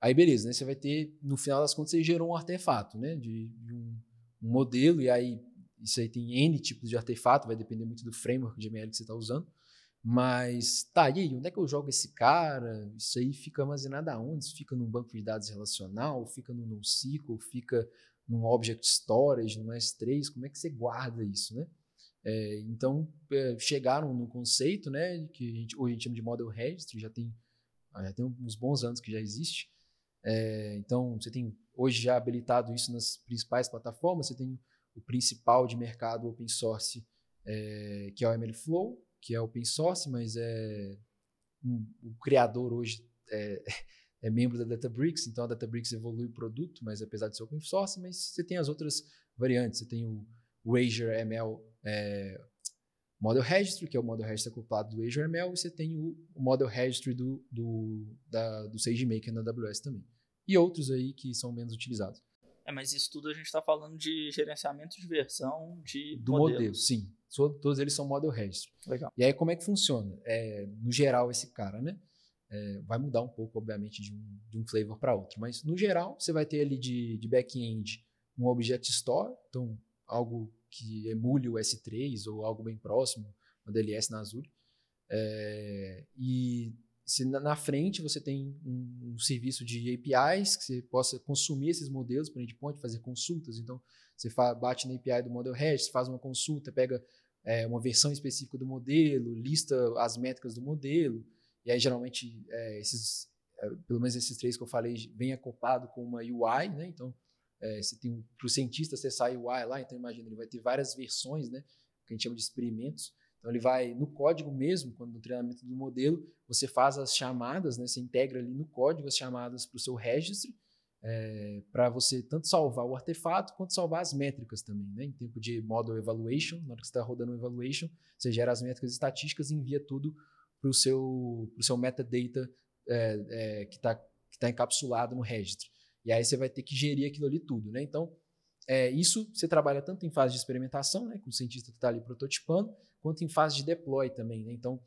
Aí beleza, né? Você vai ter, no final das contas, você gerou um artefato, né? De, de um, um, modelo, e aí isso aí tem N tipos de artefato, vai depender muito do framework de ML que você está usando. Mas, tá, aí, onde é que eu jogo esse cara? Isso aí fica armazenado aonde? Isso fica num banco de dados relacional? Fica no NoSQL? Fica num Object Storage, no S3? Como é que você guarda isso, né? É, então, é, chegaram no conceito, né, que a gente, hoje a gente chama de Model Registry, já tem, já tem uns bons anos que já existe. É, então, você tem hoje já habilitado isso nas principais plataformas, você tem o principal de mercado open source, é, que é o MLflow, que é open source, mas é um, o criador hoje é, é, membro da Databricks, então a Databricks evolui o produto, mas apesar de ser open source, mas você tem as outras variantes, você tem o, o Azure ML é, Model Registry, que é o Model Registry acoplado do Azure ML, e você tem o, o Model Registry do, do, da, do SageMaker na AWS também. E outros aí que são menos utilizados. É, mas isso tudo a gente está falando de gerenciamento de versão de do modelo. modelo, sim. Todos eles são model registry. Legal. E aí como é que funciona? É, no geral esse cara, né? É, vai mudar um pouco, obviamente, de um, de um flavor para outro. Mas no geral você vai ter ali de, de back-end um object store, então algo que emule o S3 ou algo bem próximo, uma DLS na Azure. É, e se na frente você tem um, um, serviço de APIs que você possa consumir esses modelos para endpoint, fazer consultas. Então, você bate na API do Model Registry, faz uma consulta, pega é, uma versão específica do modelo, lista as métricas do modelo, e aí geralmente é, esses, é, pelo menos esses três que eu falei, vem acoplado com uma UI, né? Então, é, você tem para o cientista acessar a UI lá, então imagina, ele vai ter várias versões, né? Que a gente chama de experimentos. Então ele vai no código mesmo, quando no treinamento do modelo, você faz as chamadas, né? Você integra ali no código as chamadas para o seu registry, é, para você tanto salvar o artefato quanto salvar as métricas também, né? Em tempo de model evaluation, na hora que você está rodando o evaluation, você gera as métricas estatísticas e envia tudo para o seu, pro seu metadata é, é, que está que tá encapsulado no registry. E aí você vai ter que gerir aquilo ali tudo, né? Então, é, isso você trabalha tanto em fase de experimentação, né, com o cientista que está ali prototipando, quanto em fase de deploy também. Né? Então,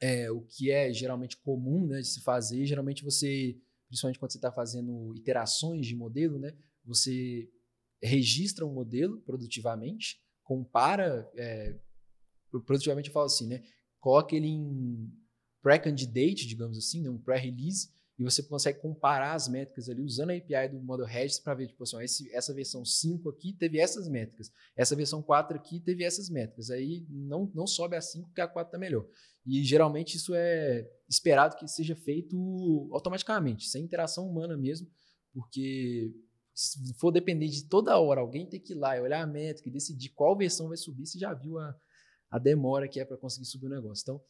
é, o que é geralmente comum né, de se fazer, geralmente você, principalmente quando você está fazendo iterações de modelo, né, você registra um modelo produtivamente, compara, é, produtivamente eu falo assim, né, coloca ele em pré-candidate, digamos assim, né, um pré-release, e você consegue comparar as métricas ali usando a API do Model Registry para ver, tipo assim, esse, essa versão 5 aqui teve essas métricas, essa versão 4 aqui teve essas métricas. Aí não, não sobe a 5 porque a 4 está melhor. E geralmente isso é esperado que seja feito automaticamente, sem interação humana mesmo, porque se for depender de toda hora alguém ter que ir lá e olhar a métrica e decidir qual versão vai subir, você já viu a, a demora que é para conseguir subir o negócio. Então,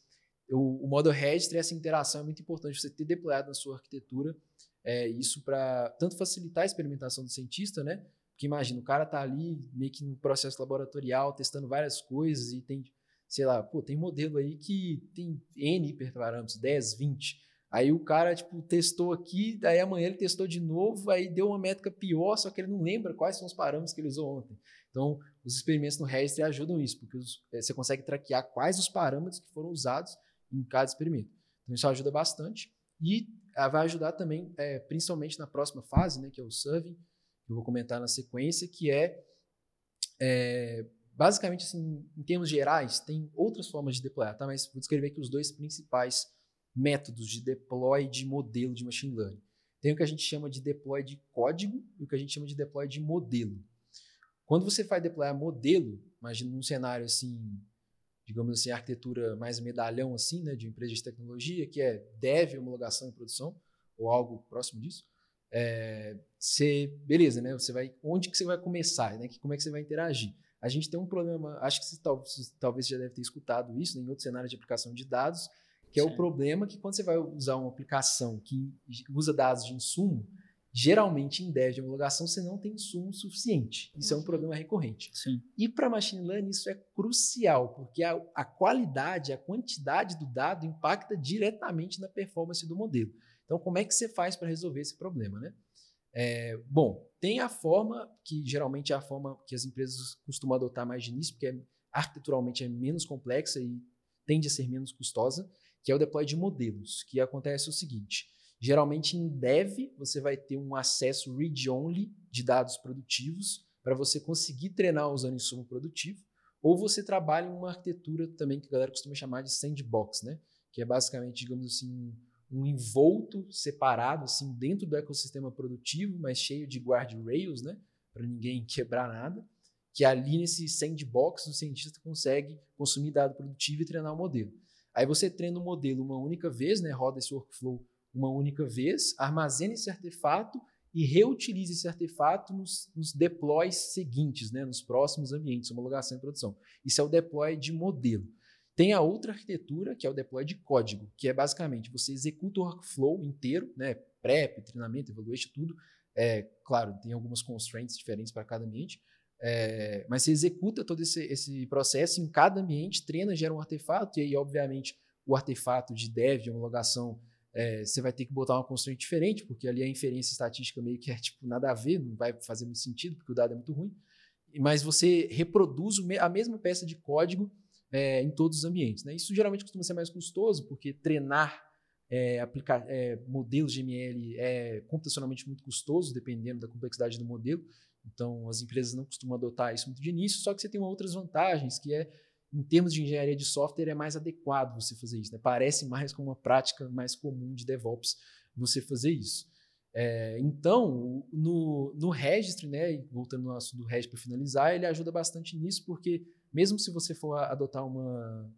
o, o modo registry, essa interação é muito importante você ter deployado na sua arquitetura. É, isso para tanto facilitar a experimentação do cientista, né? Porque imagina, o cara tá ali meio que no processo laboratorial, testando várias coisas e tem, sei lá, pô, tem modelo aí que tem N hiperparâmetros, 10, 20. Aí o cara, tipo, testou aqui, daí amanhã ele testou de novo, aí deu uma métrica pior, só que ele não lembra quais são os parâmetros que ele usou ontem. Então, os experimentos no registry ajudam isso, porque os, é, você consegue traquear quais os parâmetros que foram usados em cada experimento. Então isso ajuda bastante e ah, vai ajudar também, é, principalmente na próxima fase, né, que é o serving, que eu vou comentar na sequência, que é, é basicamente assim, em termos gerais, tem outras formas de deployar, tá? Mas vou descrever aqui os dois principais métodos de deploy de modelo de machine learning. Tem o que a gente chama de deploy de código e o que a gente chama de deploy de modelo. Quando você faz deployar modelo, imagina num cenário assim, digamos assim, arquitetura mais medalhão assim, né, de empresa de tecnologia, que é dev, homologação e produção, ou algo próximo disso, é, você, beleza, né, você vai, onde que você vai começar, né, que, como é que você vai interagir? A gente tem um problema, acho que você, talvez, talvez já deve ter escutado isso né, em outros cenários de aplicação de dados, que é Sim. o problema que quando você vai usar uma aplicação que usa dados de insumo, Geralmente, em dev de homologação, você não tem insumo suficiente. Isso é um uhum. problema recorrente. Sim. E para machine learning, isso é crucial, porque a, a, qualidade, a quantidade do dado impacta diretamente na performance do modelo. Então, como é que você faz para resolver esse problema? Né? É, bom, tem a forma, que geralmente é a forma que as empresas costumam adotar mais de início, porque é, arquiteturalmente é menos complexa e tende a ser menos custosa, que é o deploy de modelos, que acontece o seguinte Geralmente em dev, você vai ter um acesso read-only de dados produtivos para você conseguir treinar usando insumo produtivo, ou você trabalha em uma arquitetura também que a galera costuma chamar de sandbox, né? que é basicamente, digamos assim, um envolto separado assim dentro do ecossistema produtivo, mas cheio de guardrails, né, para ninguém quebrar nada, que ali nesse sandbox o cientista consegue consumir dado produtivo e treinar o modelo. Aí você treina o modelo uma única vez, né, roda esse workflow uma única vez, armazene esse artefato e reutilize esse artefato nos, nos deploys seguintes, né, nos próximos ambientes, homologação e produção. Isso é o deploy de modelo. Tem a outra arquitetura, que é o deploy de código, que é basicamente você executa o workflow inteiro, né, prep, treinamento, evaluation, tudo. É, claro, tem algumas constraints diferentes para cada ambiente, é, mas você executa todo esse, esse processo em cada ambiente, treina, gera um artefato, e aí, obviamente, o artefato de dev, de homologação, é, você vai ter que botar uma constraint diferente, porque ali a inferência estatística meio que é tipo nada a ver, não vai fazer muito sentido, porque o dado é muito ruim. Mas você reproduz a mesma peça de código é, em todos os ambientes. Né? Isso geralmente costuma ser mais custoso, porque treinar é, aplicar, é, modelos de ML é computacionalmente muito custoso, dependendo da complexidade do modelo. Então, as empresas não costumam adotar isso muito de início, só que você tem outras vantagens, que é em termos de engenharia de software, é mais adequado você fazer isso. Né? Parece mais como uma prática mais comum de DevOps você fazer isso. É, então, no, no registry, né, voltando no assunto do registry para finalizar, ele ajuda bastante nisso, porque mesmo se você for adotar uma,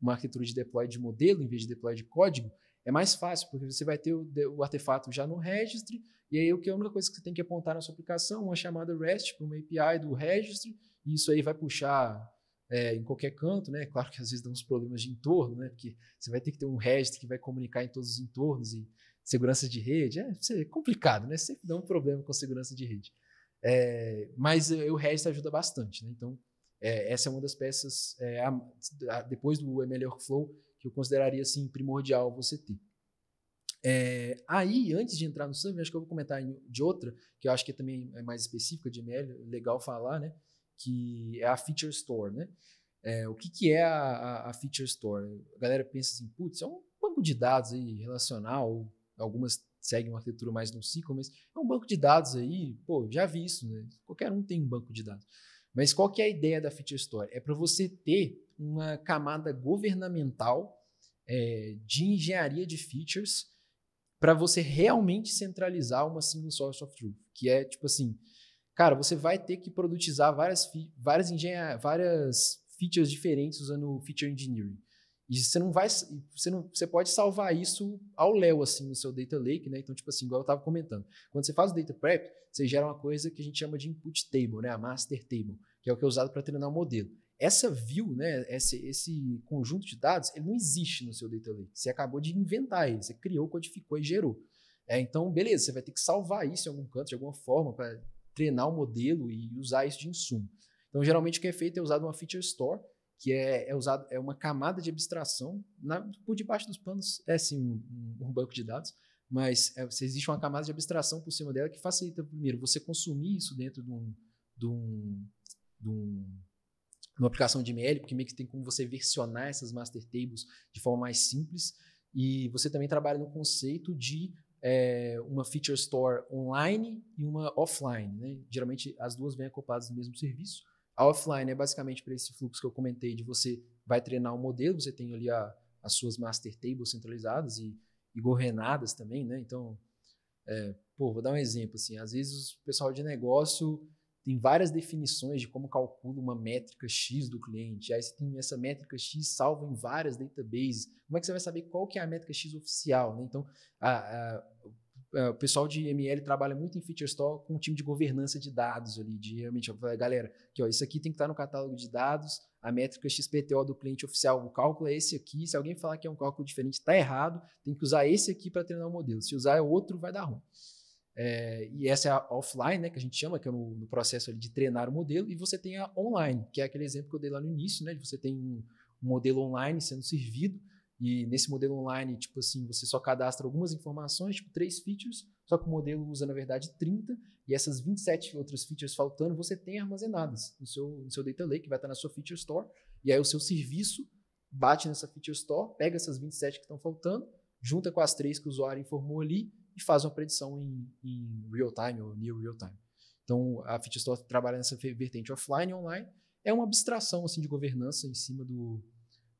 uma arquitetura de deploy de modelo em vez de deploy de código, é mais fácil, porque você vai ter o, o artefato já no registry, e aí o que é a única coisa que você tem que apontar na sua aplicação, uma chamada REST para uma API do registry, e isso aí vai puxar é, em qualquer canto, né? Claro que às vezes dá uns problemas de entorno, né? Porque você vai ter que ter um REST que vai comunicar em todos os entornos e segurança de rede. É, é complicado, né? Sempre dá um problema com segurança de rede. É, mas é, o REST ajuda bastante, né? Então, é, essa é uma das peças, é, a, a, depois do ML Workflow, que eu consideraria assim, primordial você ter. É, aí, antes de entrar no Survey, acho que eu vou comentar de outra, que eu acho que também é mais específica de ML, legal falar, né? Que é a Feature Store, né? É, o que, que é a, a, Feature Store? A galera pensa assim, putz, é um banco de dados aí relacional, algumas seguem uma arquitetura mais no ciclo, mas é um banco de dados aí, pô, já vi isso, né? Qualquer um tem um banco de dados. Mas qual que é a ideia da Feature Store? É para você ter uma camada governamental é, de engenharia de features para você realmente centralizar uma single source of truth, que é tipo assim, cara, você vai ter que produtizar várias, várias, várias features diferentes usando feature engineering. E você não vai, você não, você pode salvar isso ao léu assim no seu data lake, né? Então tipo assim, igual eu estava comentando, quando você faz o data prep, você gera uma coisa que a gente chama de input table, né? A master table, que é o que é usado para treinar o modelo. Essa view, né, esse, esse conjunto de dados, ele não existe no seu data lake. Você acabou de inventar ele, você criou, codificou e gerou. É, então, beleza, você vai ter que salvar isso em algum canto, de alguma forma, para treinar o modelo e usar isso de insumo. Então, geralmente o que é feito é usado uma feature store, que é, é usado é uma camada de abstração na, por debaixo dos panos, é sim um, um banco de dados, mas é, existe uma camada de abstração por cima dela que facilita primeiro você consumir isso dentro de um, de um, de um uma aplicação de ML, porque meio que tem como você versionar essas master tables de forma mais simples. E você também trabalha no conceito de é, uma feature store online e uma offline. Né? Geralmente as duas vêm acopladas no mesmo serviço. A offline é basicamente para esse fluxo que eu comentei de você vai treinar um modelo, você tem ali a, as suas master tables centralizadas e, e governadas também, né? Então, é, pô, vou dar um exemplo assim. Às vezes o pessoal de negócio tem várias definições de como calcula uma métrica X do cliente. Aí você tem essa métrica X salva em várias databases. Como é que você vai saber qual que é a métrica X oficial? Né? Então, a, a, o pessoal de ML trabalha muito em Feature Store com um time de governança de dados ali, de realmente, galera, aqui, ó, isso aqui tem que estar no catálogo de dados, a métrica XPTO do cliente oficial, o cálculo é esse aqui. Se alguém falar que é um cálculo diferente, está errado, tem que usar esse aqui para treinar o modelo. Se usar outro, vai dar ruim. É, e essa é a offline, né, que a gente chama, que é no, no processo de treinar o modelo, e você tem a online, que é aquele exemplo que eu dei lá no início, né, de você tem um, um modelo online sendo servido, e nesse modelo online, tipo assim, você só cadastra algumas informações, tipo três features, só que o modelo usa, na verdade, 30, e essas 27 outras features faltando, você tem armazenadas no seu, no seu data lake, que vai estar na sua feature store, e aí o seu serviço bate nessa feature store, pega essas 27 que estão faltando, junta com as três que o usuário informou ali, e faz uma predição em, em real time ou near real time. Então, a Fitstore trabalha nessa vertente offline e online. É uma abstração assim de governança em cima do,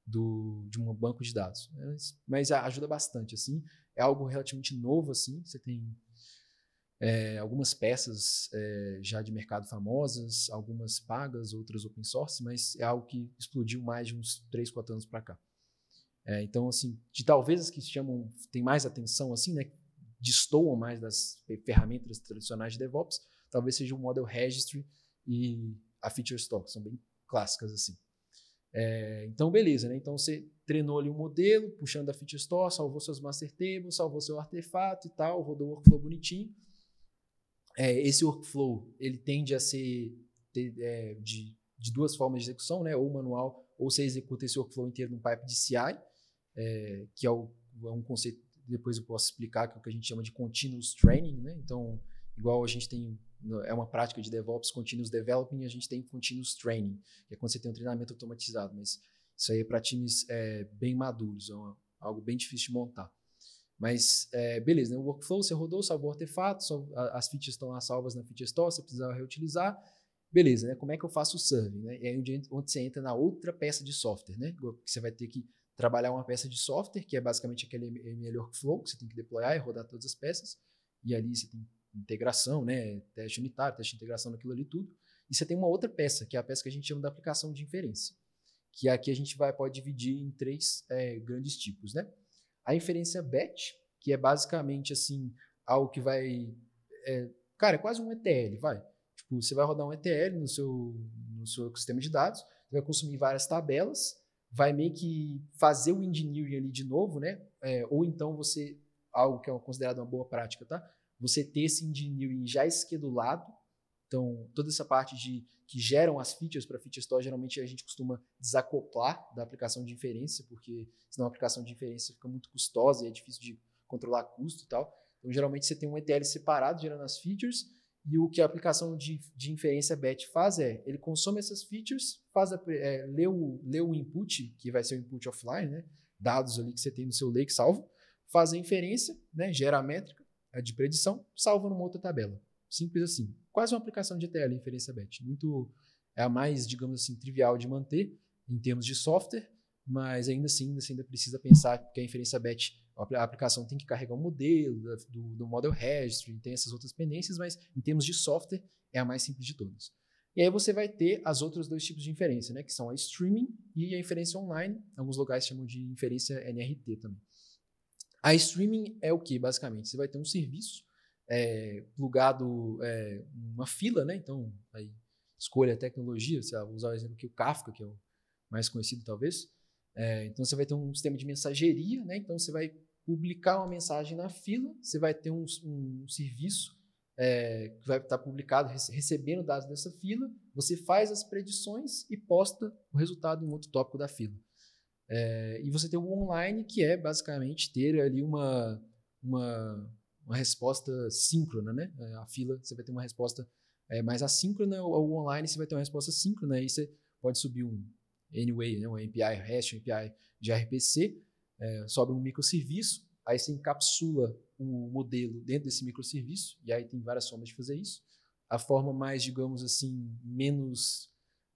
do, de um banco de dados. Mas, mas ajuda bastante. assim É algo relativamente novo. assim Você tem é, algumas peças é, já de mercado famosas, algumas pagas, outras open source, mas é algo que explodiu mais de uns 3, 4 anos para cá. É, então, assim, de talvez as que chamam, tem mais atenção, assim, né, destoam mais das ferramentas tradicionais de DevOps, talvez seja o Model Registry e a Feature Stock, são bem clássicas assim. É, então, beleza, né? Então você treinou ali um modelo, puxando a Feature Store, salvou seus master tables, salvou seu artefato e tal, rodou o workflow bonitinho. É, esse workflow, ele tende a ser é, de, de, duas formas de execução, né? Ou manual, ou você executa esse workflow inteiro num pipe de CI, que é, o, é um conceito depois eu posso explicar, que é o que a gente chama de continuous training, né? Então, igual a gente tem, é uma prática de DevOps, continuous developing, a gente tem continuous training, que é quando você tem um treinamento automatizado, mas isso aí é para times é, bem maduros, é uma, algo bem difícil de montar. Mas, é, beleza, né? o workflow, você rodou, salvou artefato, as features estão lá salvas na feature store, você precisa reutilizar, beleza, né? Como é que eu faço o serving, né? E aí onde, onde você entra na outra peça de software, né? Você vai ter que trabalhar uma peça de software, que é basicamente aquele ML workflow, que você tem que deployar e rodar todas as peças, e ali você tem integração, né, teste unitário, teste de integração daquilo ali tudo, e você tem uma outra peça, que é a peça que a gente chama da aplicação de inferência, que aqui a gente vai, pode dividir em três é, grandes tipos, né? A inferência batch, que é basicamente, assim, algo que vai... É, cara, é quase um ETL, vai. Tipo, você vai rodar um ETL no seu, no seu sistema de dados, vai consumir várias tabelas, vai meio que fazer o engineering ali de novo, né? É, ou então você, algo que é considerado uma boa prática, tá? Você ter esse engineering já esquedulado. Então, toda essa parte de que geram as features para feature store, geralmente a gente costuma desacoplar da aplicação de inferência, porque senão a aplicação de inferência fica muito custosa e é difícil de controlar custo e tal. Então, geralmente você tem um ETL separado gerando as features e o que a aplicação de, de inferência batch faz é, ele consome essas features, faz a, é, lê, o, lê o input, que vai ser o input offline, né? dados ali que você tem no seu lake salvo, faz a inferência, né? gera a métrica a de predição, salva numa outra tabela. Simples assim. Quase uma aplicação de ETL, inferência batch. Muito, é a mais, digamos assim, trivial de manter em termos de software, mas ainda assim você ainda precisa pensar que a inferência batch a aplicação tem que carregar um modelo do, do Model Registry, tem essas outras pendências, mas em termos de software é a mais simples de todas. E aí você vai ter as outras dois tipos de inferência, né, que são a streaming e a inferência online. Alguns lugares chamam de inferência NRT também. A streaming é o que, basicamente? Você vai ter um serviço é, plugado, é, uma fila, né? Então, aí, escolha a tecnologia, você vai usar o exemplo aqui, o Kafka, que é o mais conhecido talvez. É, então, você vai ter um sistema de mensageria, né? Então, você vai publicar uma mensagem na fila, você vai ter um, um serviço é, que vai estar publicado recebendo dados dessa fila, você faz as predições e posta o resultado em outro tópico da fila. É, e você tem o online, que é basicamente ter ali uma, uma, uma resposta síncrona, né? É, a fila, você vai ter uma resposta é, mais assíncrona, o online você vai ter uma resposta síncrona, aí você pode subir um anyway, né? um API REST, um API de RPC, é, um microserviço, aí você encapsula o modelo dentro desse microserviço, e aí tem várias formas de fazer isso. A forma mais, digamos assim, menos,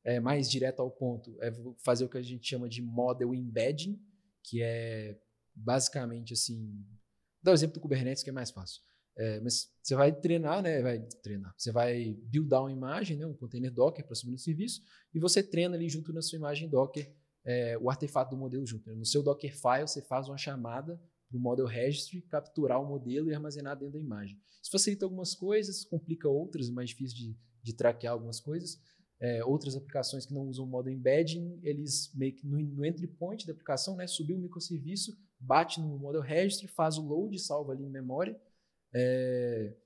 é, mais direta ao ponto é fazer o que a gente chama de model embedding, que é basicamente assim. Dá o exemplo do Kubernetes, que é mais fácil. É, mas você vai treinar, né? Vai treinar. Você vai buildar uma imagem, né? um container Docker para subir no serviço, e você treina ali junto na sua imagem Docker é, o artefato do modelo junto. Né? No seu Dockerfile, você faz uma chamada para o Model Registry, capturar o modelo e armazenar dentro da imagem. Isso facilita algumas coisas, complica outras, é mais difícil de, de traquear algumas coisas. É, outras aplicações que não usam o Model Embedding, eles meio que no, no entry point da aplicação, né, subiu o microserviço, bate no Model Registry, faz o load, salva ali em memória, é,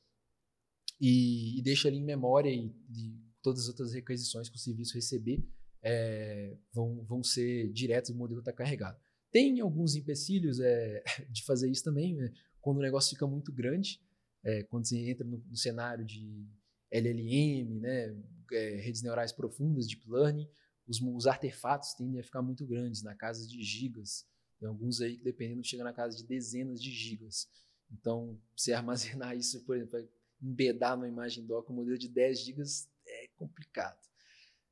e, e, deixa ali em memória e, e, todas as outras requisições que o serviço receber é, vão, vão ser diretas, o modelo está carregado. Tem alguns empecilhos é, de fazer isso também, né? quando o negócio fica muito grande, é, quando você entra no, no, cenário de LLM, né, é, redes neurais profundas, deep learning, os, os, artefatos tendem a ficar muito grandes, na casa de gigas. Tem alguns aí que, dependendo, chega na casa de dezenas de gigas. Então, você armazenar isso, por exemplo, embedar numa imagem doc um modelo de 10 gigas é complicado.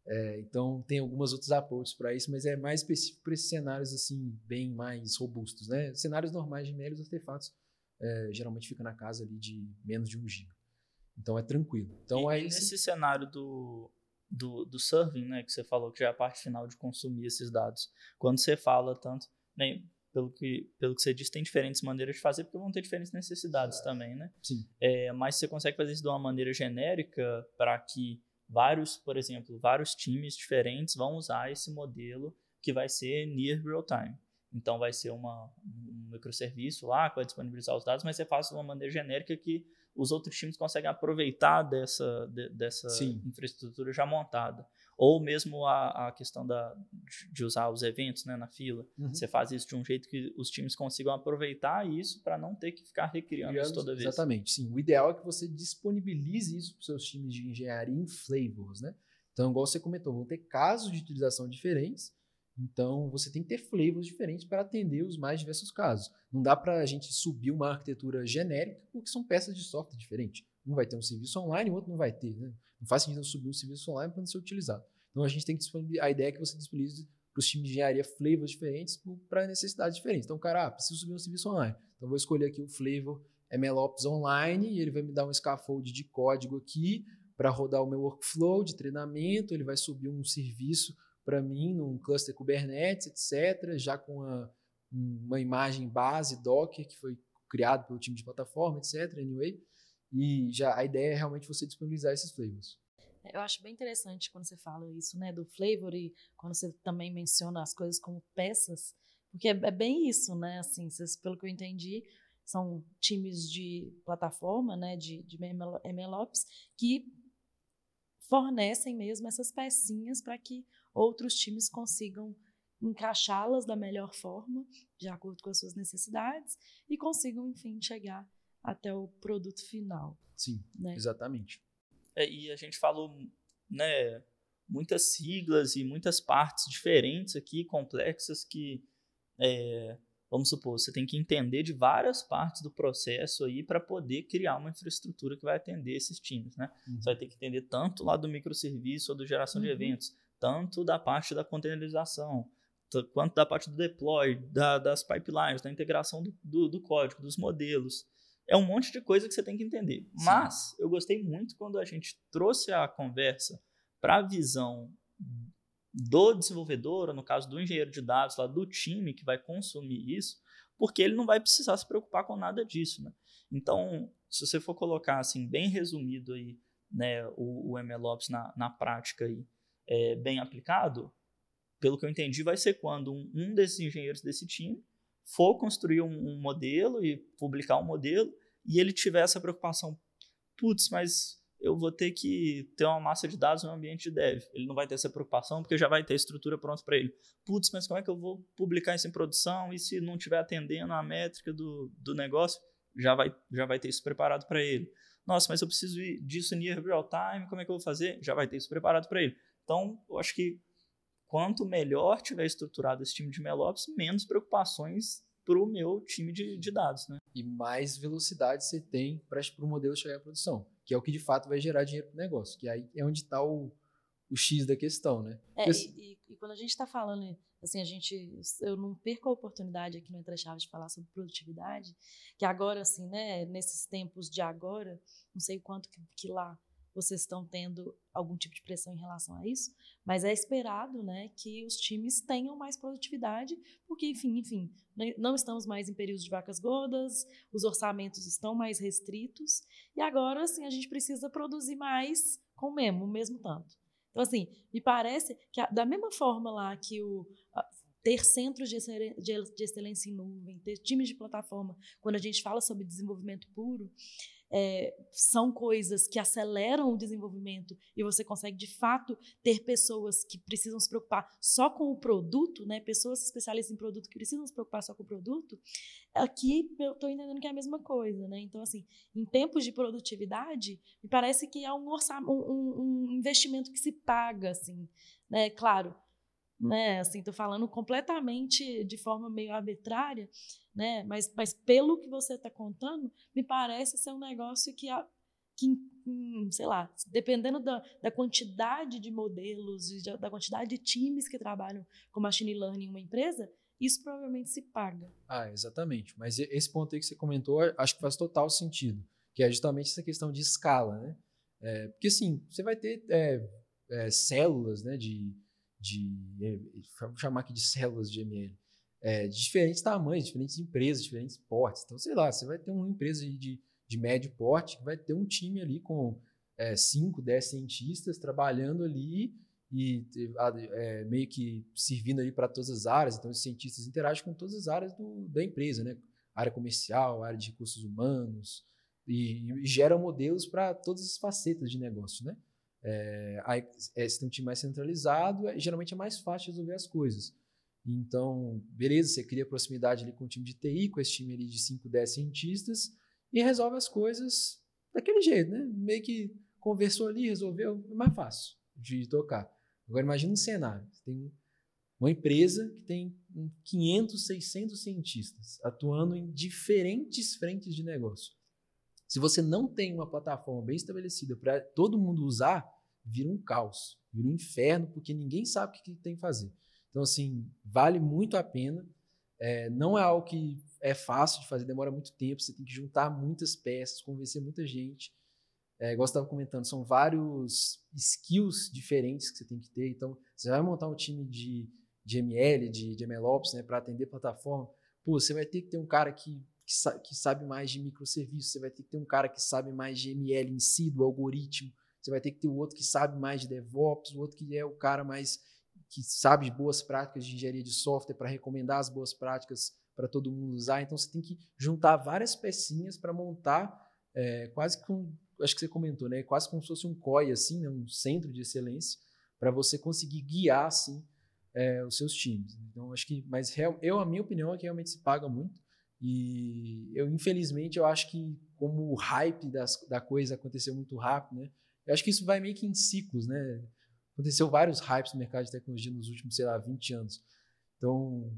É, então tem algumas outros approaches para isso, mas é mais específico para esses cenários assim bem mais robustos, né? Cenários normais de meros artefatos é, geralmente fica na casa ali de menos de um giga. Então é tranquilo. Então e, aí nesse cenário do, do, do serving, né, que você falou que já é a parte final de consumir esses dados. Quando você fala tanto, né, pelo que, pelo que você disse, tem diferentes maneiras de fazer, porque vão ter diferentes necessidades também, né? Sim. É, mas você consegue fazer isso de uma maneira genérica para que vários, por exemplo, vários times diferentes vão usar esse modelo que vai ser near real time. Então vai ser uma, um microserviço lá que vai disponibilizar os dados, mas você faz de uma maneira genérica que os outros times conseguem aproveitar dessa, de, dessa infraestrutura já montada. Ou mesmo a, a questão da, de usar os eventos né, na fila. Uhum. Você faz isso de um jeito que os times consigam aproveitar isso para não ter que ficar recriando isso toda vez. Exatamente, sim. O ideal é que você disponibilize isso para os seus times de engenharia em flavors. Né? Então, igual você comentou, vão ter casos de utilização diferentes. Então, você tem que ter flavors diferentes para atender os mais diversos casos. Não dá para a gente subir uma arquitetura genérica, porque são peças de software diferentes. Um vai ter um serviço online, o outro não vai ter. Né? Não faz sentido subir um serviço online para não ser utilizado. Então a gente tem que disponibilizar. A ideia é que você disponibilize para os times de engenharia flavors diferentes para necessidades diferentes. Então, cara, ah, preciso subir um serviço online. Então, vou escolher aqui o flavor MLOps online e ele vai me dar um scaffold de código aqui para rodar o meu workflow de treinamento. Ele vai subir um serviço para mim num cluster Kubernetes, etc., já com a, uma imagem base Docker que foi criado pelo time de plataforma, etc. Anyway. E já a ideia é realmente você disponibilizar esses flavors. Eu acho bem interessante quando você fala isso, né, do flavor e quando você também menciona as coisas como peças, porque é, é bem isso, né, assim, vocês, pelo que eu entendi, são times de plataforma, né, de, de MLOps, que fornecem mesmo essas pecinhas para que outros times consigam encaixá-las da melhor forma, de acordo com as suas necessidades, e consigam, enfim, chegar até o produto final. Sim, né? exatamente. É, e a gente falou, né, muias siglas e muitas partes diferentes aqui, complexas, que, é, vamos supor, você tem que entender de várias partes do processo aí para poder criar uma infraestrutura que vai atender esses times, né? Uhum. Você vai ter que entender tanto lá do microserviço ou do geração uhum. de eventos, tanto da parte da containerização, quanto da parte do deploy, da, das pipelines, da integração do, do, do, código, dos modelos. É um monte de coisa que você tem que entender. Sim. Mas eu gostei muito quando a gente trouxe a conversa para a visão do desenvolvedor, ou no caso do engenheiro de dados, lá do time que vai consumir isso, porque ele não vai precisar se preocupar com nada disso. Né? Então, se você for colocar assim, bem resumido aí, né, o, o MLOps na, na prática aí, é, bem aplicado, pelo que eu entendi, vai ser quando um, um desses engenheiros desse time for construir um, um, modelo e publicar um modelo, e ele tiver essa preocupação, putz, mas eu vou ter que ter uma massa de dados no ambiente de dev. Ele não vai ter essa preocupação porque já vai ter a estrutura pronta para ele. Putz, mas como é que eu vou publicar isso em produção e se não estiver atendendo a métrica do, do negócio, já vai, já vai ter isso preparado para ele. Nossa, mas eu preciso disso near real time, como é que eu vou fazer? Já vai ter isso preparado para ele. Então, eu acho que quanto melhor tiver estruturado esse time de MLOps, menos preocupações para o meu time de, de, dados. Né? E mais velocidade você tem para o modelo chegar à produção, que é o que de fato vai gerar dinheiro para o negócio, que aí é onde está o, o X da questão. Né? É, e, e, quando a gente está falando, assim, a gente, eu não perco a oportunidade aqui no Entre Chaves de falar sobre produtividade, que agora, assim, né, nesses tempos de agora, não sei quanto que, que lá vocês estão tendo algum tipo de pressão em relação a isso, mas é esperado, né, que os times tenham mais produtividade, porque enfim, enfim, né, não estamos mais em períodos de vacas gordas, os orçamentos estão mais restritos e agora assim a gente precisa produzir mais com o mesmo, o mesmo tanto. Então assim, me parece que a, da mesma forma lá que o a, ter centros de, de excelência em nuvem, ter times de plataforma, quando a gente fala sobre desenvolvimento puro, é, são coisas que aceleram o desenvolvimento e você consegue de fato ter pessoas que precisam se preocupar só com o produto, né? Pessoas especialistas em produto que precisam se preocupar só com o produto. Aqui eu estou entendendo que é a mesma coisa, né? Então assim, em tempos de produtividade, me parece que é um, orçamento, um, um investimento que se paga, assim, né? Claro, né? Assim, estou falando completamente de forma meio arbitrária, né? Mas, mas pelo que você está contando, me parece ser um negócio que, que sei lá, dependendo da, da quantidade de modelos, de, da quantidade de times que trabalham com machine learning em uma empresa, isso provavelmente se paga. Ah, exatamente. Mas esse ponto aí que você comentou, acho que faz total sentido, que é justamente essa questão de escala, né? É, porque assim, você vai ter é, é, células, né, de, de vamos chamar aqui de células de ML, é, de diferentes tamanhos, diferentes empresas, diferentes portes. Então, sei lá, você vai ter uma empresa de, de médio porte que vai ter um time ali com 5, é, 10 cientistas trabalhando ali e é, meio que servindo ali para todas as áreas. Então, os cientistas interagem com todas as áreas do, da empresa, né? Área comercial, área de recursos humanos, e, e geram modelos para todas as facetas de negócio, né? É, aí, é, tem um time mais centralizado, é, geralmente é mais fácil resolver as coisas. Então, beleza, você cria proximidade ali com o time de TI, com esse time ali de 5, 10 cientistas, e resolve as coisas daquele jeito, né? Meio que conversou ali, resolveu, é mais fácil de tocar. Agora, imagina um cenário. Você tem uma empresa que tem 500, 600 cientistas atuando em diferentes frentes de negócio. Se você não tem uma plataforma bem estabelecida para todo mundo usar, vira um caos, vira um inferno, porque ninguém sabe o que, que tem que fazer. Então, assim, vale muito a pena. É, não é algo que é fácil de fazer, demora muito tempo, você tem que juntar muitas peças, convencer muita gente. É, igual você estava comentando, são vários skills diferentes que você tem que ter. Então, você vai montar um time de, de ML, de, de MLOps, né, para atender plataforma. Pô, você vai ter que ter um cara que, que, sa que sabe mais de microserviços, você vai ter que ter um cara que sabe mais de ML em si, do algoritmo, você vai ter que ter o outro que sabe mais de DevOps, o outro que é o cara mais que sabe de boas práticas de engenharia de software para recomendar as boas práticas para todo mundo usar. Então você tem que juntar várias pecinhas para montar é, quase com, acho que você comentou, né? Quase como se fosse um COI, assim, né? um centro de excelência, para você conseguir guiar assim é, os seus times. Então acho que, mas eu a minha opinião é que realmente se paga muito. E eu infelizmente eu acho que como o hype das, da coisa aconteceu muito rápido, né? Eu acho que isso vai meio que em ciclos, né? aconteceu vários hypes no mercado de tecnologia nos últimos, sei lá, 20 anos. Então,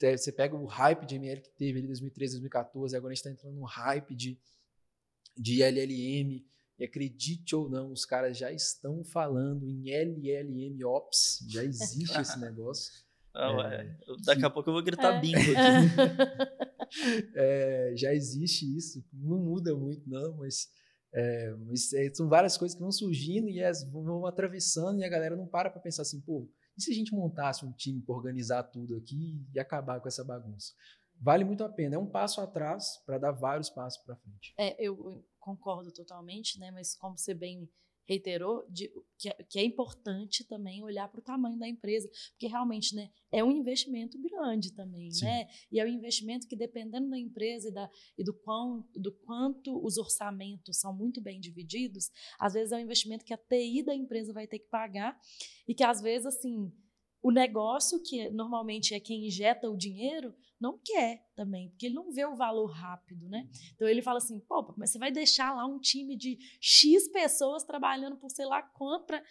você pega o hype de ML que teve ali em 2013, 2014, agora a gente está entrando no hype de, de LLM, e acredite ou não, os caras já estão falando em LLM Ops, já existe esse negócio. Ah, é, daqui a pouco eu vou gritar É. bingo aqui. É, já existe isso, não muda muito, não, mas, é, mas é, são várias coisas que vão surgindo e as vão, atravessando e a galera não para para pensar assim, pô, e se a gente montasse um time para organizar tudo aqui e acabar com essa bagunça? Vale muito a pena, é um passo atrás para dar vários passos para frente. É, eu concordo totalmente, né? Mas como você bem reiterou, de- que, é, que é importante também olhar para o tamanho da empresa, porque realmente, né, é um investimento grande também, Sim. né? E é um investimento que dependendo da empresa e, da, e do, quão, do quanto os orçamentos são muito bem divididos, às vezes é um investimento que a TI da empresa vai ter que pagar e que às vezes assim o negócio que normalmente é quem injeta o dinheiro não quer também, porque ele não vê o valor rápido, né? Então ele fala assim, pô, mas você vai deixar lá um time de X pessoas trabalhando por sei lá quanto pra...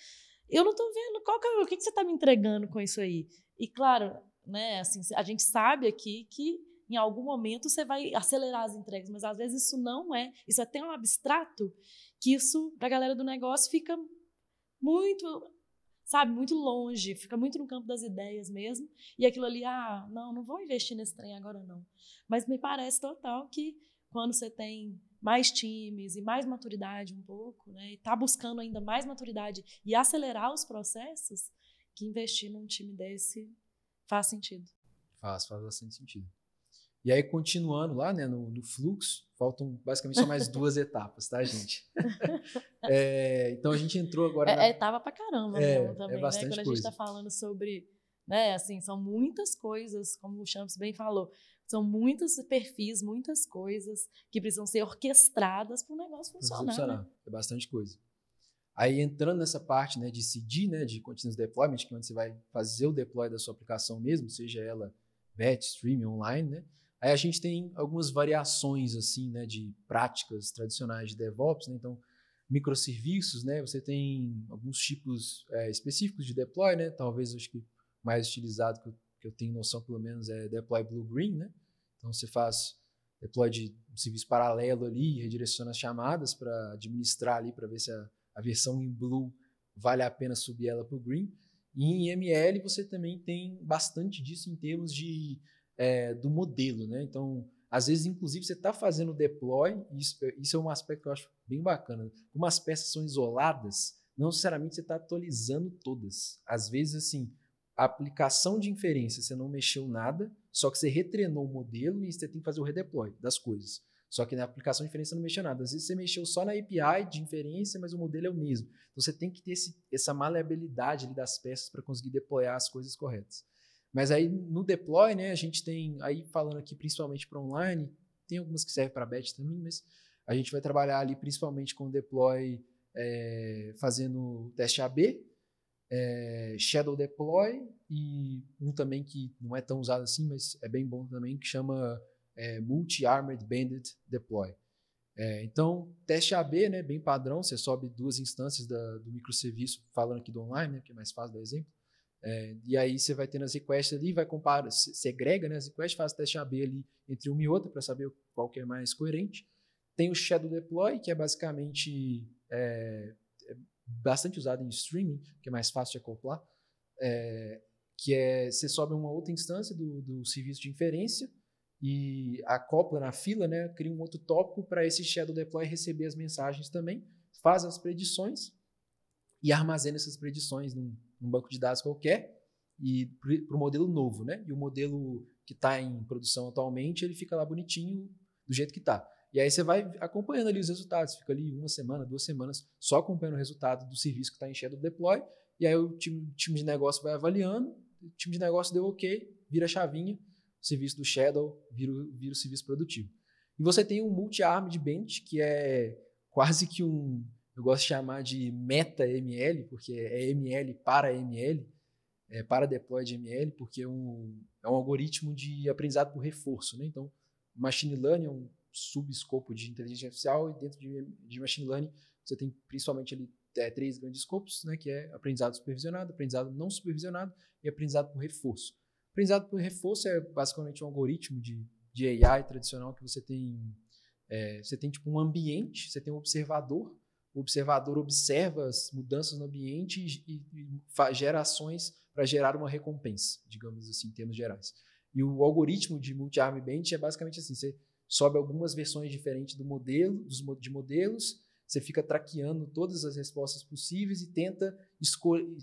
Eu não tô vendo qual que é, o que, que você tá me entregando com isso aí. E claro, né, assim, a gente sabe aqui que em algum momento você vai acelerar as entregas, mas às vezes isso não é, isso é tão abstrato que isso pra galera do negócio fica muito sabe, muito longe, fica muito no campo das ideias mesmo. E aquilo ali, ah, não, não vou investir nesse trem agora não. Mas me parece total que quando você tem mais times e mais maturidade um pouco, né, e tá buscando ainda mais maturidade e acelerar os processos, que investir num time desse faz sentido. Faz, faz bastante sentido. E aí, continuando lá né, no, no fluxo, faltam basicamente só mais duas etapas, tá, gente? É, então a gente entrou agora. na- É, é etapa pra caramba É, mesmo é também, né? bastante Quando a gente coisa. tá falando sobre, né, assim, são muitas coisas, como o Champs bem falou, são muitos perfis, muitas coisas que precisam ser orquestradas para o negócio funcionar. funcionar. Né? É bastante coisa. Aí entrando nessa parte né, de CD, né, de Continuous Deployment, que é onde você vai fazer o deploy da sua aplicação mesmo, seja ela batch, streaming, online, né? Aí a gente tem algumas variações assim, né, de práticas tradicionais de DevOps, né? Então, microserviços, né? Você tem alguns tipos é, específicos de deploy, né? Talvez acho que mais utilizado que eu, que eu tenho noção pelo menos é deploy blue green, né? Então você faz deploy de um serviço paralelo ali, redireciona as chamadas para administrar ali para ver se a, a versão em blue vale a pena subir ela para o green. E em ML você também tem bastante disso em termos de é, do modelo, né? Então, às vezes, inclusive, você está fazendo deploy, e isso, isso é um aspecto que eu acho bem bacana. Como as peças são isoladas, não necessariamente você está atualizando todas. Às vezes, assim, a aplicação de inferência você não mexeu nada, só que você retreinou o modelo e você tem que fazer o redeploy das coisas. Só que na aplicação de inferência não mexeu nada. Às vezes você mexeu só na API de inferência, mas o modelo é o mesmo. Então você tem que ter esse, essa maleabilidade das peças para conseguir deployar as coisas corretas. Mas aí no deploy, né, a gente tem, aí falando aqui principalmente para online, tem algumas que servem para batch também, mas a gente vai trabalhar ali principalmente com deploy é, fazendo teste AB, é, Shadow Deploy e um também que não é tão usado assim, mas é bem bom também, que chama é, Multi-Armored Bandit Deploy. É, então, teste AB, né, bem padrão, você sobe duas instâncias da, do microserviço, falando aqui do online, né, que é mais fácil dar exemplo. É, e aí você vai tendo as requests ali, vai comparar, se- segrega né, as requests, faz teste AB ali entre uma e outra para saber qual que é mais coerente. Tem o Shadow Deploy, que é basicamente é, é bastante usado em streaming, que é mais fácil de acoplar, é, que é você sobe uma outra instância do, do serviço de inferência e acopla na fila, né, cria um outro tópico para esse Shadow Deploy receber as mensagens também, faz as predições e armazena essas predições num, num banco de dados qualquer e para o modelo novo, né? E o modelo que está em produção atualmente, ele fica lá bonitinho do jeito que está. E aí você vai acompanhando ali os resultados, fica ali uma semana, duas semanas, só acompanhando o resultado do serviço que está em Shadow Deploy, e aí o time, time de negócio vai avaliando, o time de negócio deu ok, vira a chavinha, o serviço do Shadow vira, vira o serviço produtivo. E você tem um multi-armed bench, que é quase que um, eu gosto de chamar de meta-ML, porque é ML para ML, é para deploy de ML, porque é um, é um algoritmo de aprendizado por reforço. Né? Então, machine learning é um subescopo de inteligência artificial e dentro de, de machine learning você tem principalmente ali é, três grandes escopos, né, que é aprendizado supervisionado, aprendizado não supervisionado e aprendizado por reforço. Aprendizado por reforço é basicamente um algoritmo de, de AI tradicional que você tem é, você tem tipo um ambiente, você tem um observador, o observador observa as mudanças no ambiente e, e, gera ações para gerar uma recompensa, digamos assim, em termos gerais. E o algoritmo de multi-arm bench é basicamente assim: você sobe algumas versões diferentes do modelo, dos, de modelos, você fica traqueando todas as respostas possíveis e tenta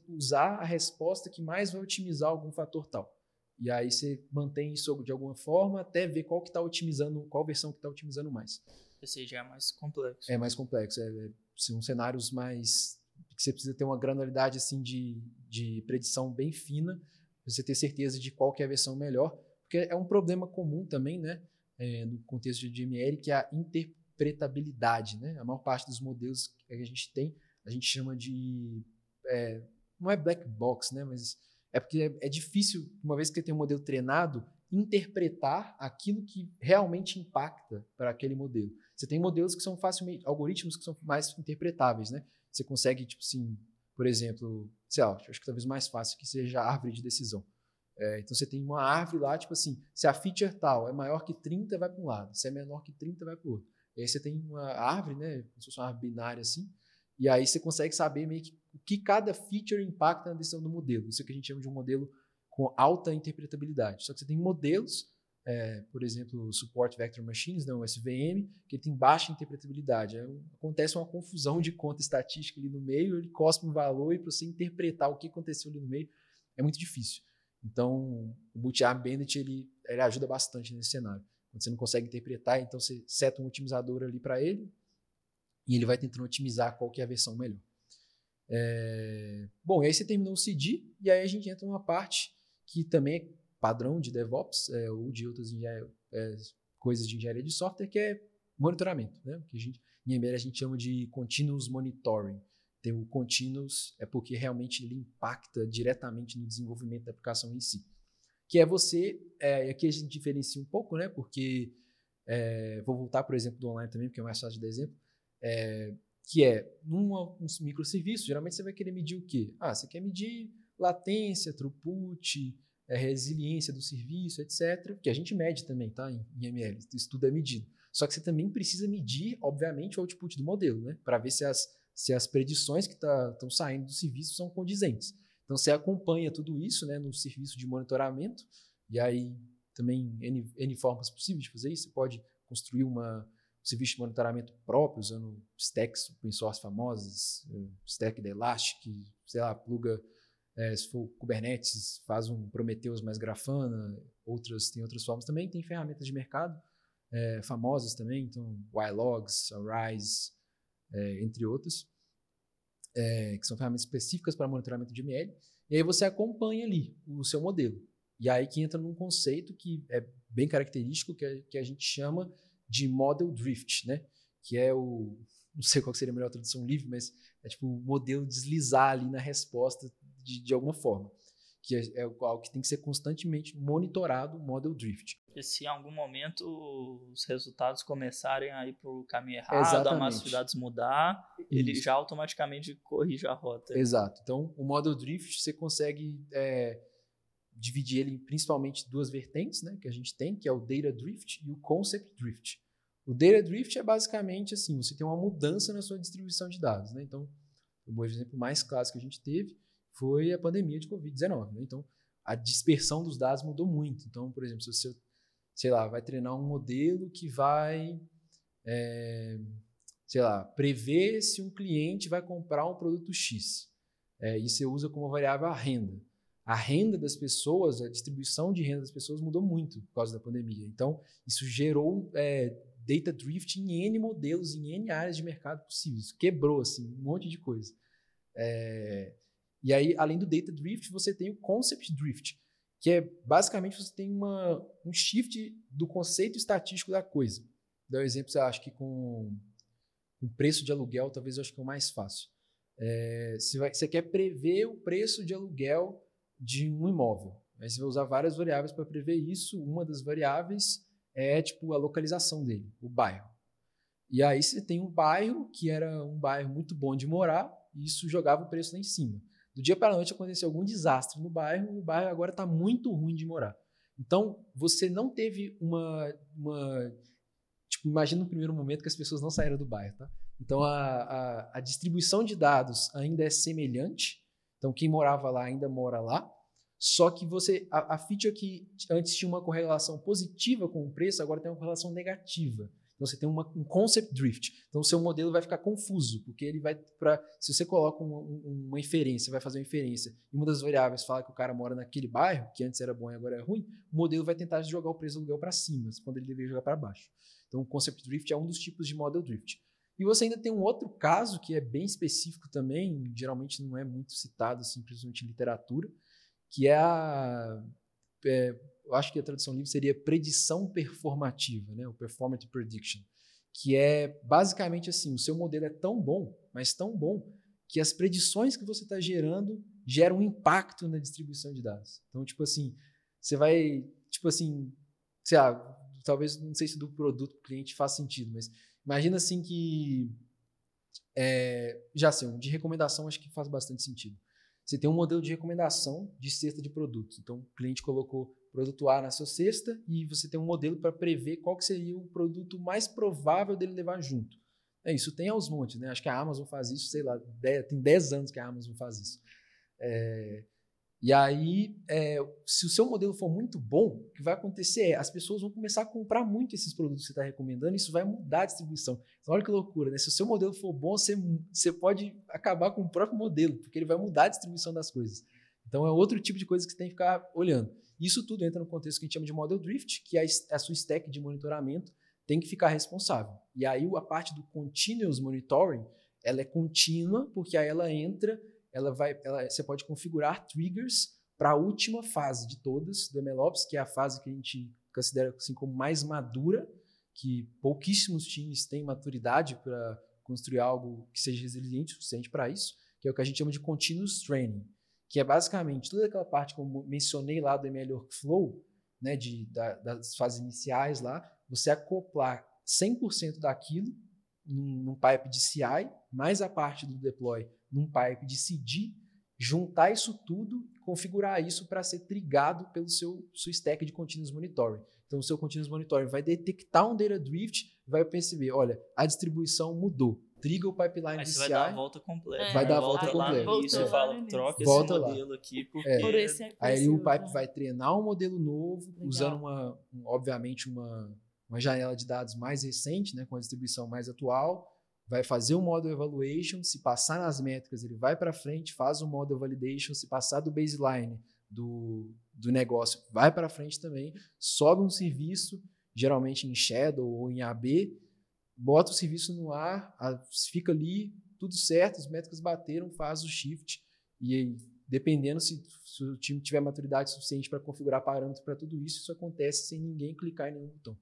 usar a resposta que mais vai otimizar algum fator tal. E aí você mantém isso de alguma forma até ver qual que está otimizando, qual versão que está otimizando mais. Esse já é mais complexo. É mais complexo. É, é, são cenários mais que você precisa ter uma granularidade assim de, de predição bem fina para você ter certeza de qual que é a versão melhor, porque é um problema comum também, né, é, no contexto de DML, que é a interpretabilidade, né? A maior parte dos modelos que a gente tem, a gente chama de é, não é black box, né, mas é porque é, é difícil, uma vez que você tem um modelo treinado, interpretar aquilo que realmente impacta para aquele modelo. Você tem modelos que são facilmente, algoritmos que são mais interpretáveis, né? Você consegue, tipo assim, por exemplo, sei lá, acho que talvez mais fácil que seja a árvore de decisão. É, então você tem uma árvore lá, tipo assim, se a feature tal é maior que 30, vai para um lado, se é menor que 30, vai para o outro. E aí você tem uma árvore, né? Como se fosse uma árvore binária assim, e aí você consegue saber meio que o que cada feature impacta na decisão do modelo. Isso é que a gente chama de um modelo com alta interpretabilidade. Só que você tem modelos, é, por exemplo, o Support Vector Machines, né, o SVM, que tem baixa interpretabilidade. Aí acontece uma confusão de conta estatística ali no meio, ele cospe um valor e para você interpretar o que aconteceu ali no meio é muito difícil. Então, o multi-arm bandit ele, ele ajuda bastante nesse cenário. Quando você não consegue interpretar, então você seta um otimizador ali para ele, e ele vai tentando otimizar qual que é a versão melhor. É... Bom, e aí você terminou o CD, e aí a gente entra numa parte que também é padrão de DevOps, é, ou de outras é, coisas de engenharia de software, que é monitoramento, né? que a gente, em ML a gente chama de Continuous Monitoring. Tem o Continuous, é porque realmente ele impacta diretamente no desenvolvimento da aplicação em si. Que é você, é, aqui a gente diferencia um pouco, né? porque, é, vou voltar, por exemplo, do online também, porque é mais fácil de dar exemplo, é, que é, num um microserviço, geralmente você vai querer medir o quê? Ah, você quer medir latência, throughput, é, resiliência do serviço, etc. Que a gente mede também, tá? Em, em ML, isso tudo é medido. Só que você também precisa medir, obviamente, o output do modelo, né? Para ver se as, se as predições que estão tá, saindo do serviço são condizentes. Então, você acompanha tudo isso né, no serviço de monitoramento, e aí também N, N formas possíveis de fazer isso. Você pode construir uma, serviço de monitoramento próprio, usando stacks open source famosas, eh, stack da Elastic, sei lá, pluga, é, se for Kubernetes, faz um Prometheus mais Grafana, outras, tem outras formas também, tem ferramentas de mercado é, famosas também, então YLogs, Arise, é, entre outras, que são ferramentas específicas para monitoramento de ML, e aí você acompanha ali o seu modelo. E aí que entra num conceito que é bem característico, que a, que a gente chama de model drift, né? Que é o não sei qual seria a melhor tradução livre, mas é tipo o modelo deslizar ali na resposta de, de alguma forma, que é, é algo que tem que ser constantemente monitorado, o model drift. Porque se em algum momento os resultados começarem a ir para o caminho errado, Exatamente. a massa de dados mudar, Isso. ele já automaticamente corrige a rota. Exato. Então, o model drift você consegue é, dividir ele em principalmente duas vertentes, né, que a gente tem, que é o data drift e o concept drift. O data drift é basicamente assim, você tem uma mudança na sua distribuição de dados, né? Então, o exemplo mais clássico que a gente teve foi a pandemia de COVID-19, né? Então, a dispersão dos dados mudou muito. Então, por exemplo, se você, sei lá, vai treinar um modelo que vai, é, sei lá, prever se um cliente vai comprar um produto X, é, e você usa como variável a renda a renda das pessoas, a distribuição de renda das pessoas mudou muito por causa da pandemia. Então, isso gerou é, data drift em N modelos, em N áreas de mercado possíveis. Quebrou, assim, um monte de coisa. É, e aí, além do data drift, você tem o concept drift, que é basicamente você tem uma, um shift do conceito estatístico da coisa. Dá um exemplo, você acha que com o preço de aluguel, talvez eu acho que é o mais fácil. É, você, vai, você quer prever o preço de aluguel de um imóvel. Aí você vai usar várias variáveis para prever isso. Uma das variáveis é tipo a localização dele, o bairro. E aí você tem um bairro que era um bairro muito bom de morar, e isso jogava o preço lá em cima. Do dia para a noite aconteceu algum desastre no bairro, e o bairro agora está muito ruim de morar. Então, você não teve uma, uma. Tipo, imagina no primeiro momento que as pessoas não saíram do bairro, tá? Então, a, a, a distribuição de dados ainda é semelhante, então, quem morava lá ainda mora lá, Só que você a, a feature que antes tinha uma correlação positiva com o preço, agora tem uma correlação negativa. Então você tem uma, um concept drift. Então o seu modelo vai ficar confuso, porque ele vai para se você coloca uma, uma inferência, vai fazer uma inferência, e uma das variáveis fala que o cara mora naquele bairro, que antes era bom e agora é ruim, o modelo vai tentar jogar o preço do aluguel para cima, quando ele deveria jogar para baixo. Então o concept drift é um dos tipos de model drift. E você ainda tem um outro caso que é bem específico também, geralmente não é muito citado, principalmente em literatura, que é a é, eu acho que a tradução livre seria predição performativa, né? o performance prediction, que é basicamente assim, o seu modelo é tão bom, mas tão bom, que as predições que você está gerando geram um impacto na distribuição de dados. Então, tipo assim, você vai, tipo assim, sei lá, talvez, não sei se do produto para o cliente faz sentido, mas imagina assim que, é, já sei, um de recomendação acho que faz bastante sentido. Você tem um modelo de recomendação de cesta de produtos. Então, o cliente colocou produto A na sua cesta e você tem um modelo para prever qual que seria o produto mais provável dele levar junto. É isso, tem aos montes, né? Acho que a Amazon faz isso, sei lá, tem 10 anos que a Amazon faz isso. É, e aí, é, se o seu modelo for muito bom, o que vai acontecer é as pessoas vão começar a comprar muito esses produtos que você está recomendando, e isso vai mudar a distribuição. Então, olha que loucura, né? Se o seu modelo for bom, você, você pode acabar com o próprio modelo, porque ele vai mudar a distribuição das coisas. Então, é outro tipo de coisa que você tem que ficar olhando. Isso tudo entra no contexto que a gente chama de model drift, que é a sua stack de monitoramento tem que ficar responsável. E aí, a parte do continuous monitoring, ela é contínua, porque aí ela entra ela vai, ela, você pode configurar triggers para a última fase de todas do MLOps, que é a fase que a gente considera assim como mais madura, que pouquíssimos times têm maturidade para construir algo que seja resiliente o suficiente para isso, que é o que a gente chama de continuous training, que é basicamente toda aquela parte que eu mencionei lá do ML Workflow, né, de, da, das fases iniciais lá, você acoplar 100% daquilo num, num pipe de CI, mais a parte do deploy num pipe de CD, juntar isso tudo configurar isso para ser trigado pelo seu, seu stack de continuous monitoring. Então, o seu continuous monitoring vai detectar um data drift vai perceber, olha, a distribuição mudou. Triga o pipeline Aí de CI. vai dar a volta completa. É. Vai dar a volta volta lá completa. início Voltou e fala, lá troca Volta esse lá. modelo aqui, porque... É. Por esse, por Aí o pipe né? vai treinar um modelo novo, Legal. usando uma, um- obviamente, uma, uma janela de dados mais recente, né, com a distribuição mais atual. Vai fazer um model evaluation, se passar nas métricas, ele vai para frente, faz o model validation, se passar do baseline do, do negócio, vai para frente também, sobe um serviço, geralmente em Shadow ou em AB, bota o serviço no ar, a- fica ali, tudo certo, as métricas bateram, faz o shift, e aí, dependendo se, se o time tiver maturidade suficiente para configurar parâmetros para tudo isso, isso acontece sem ninguém clicar em nenhum botão.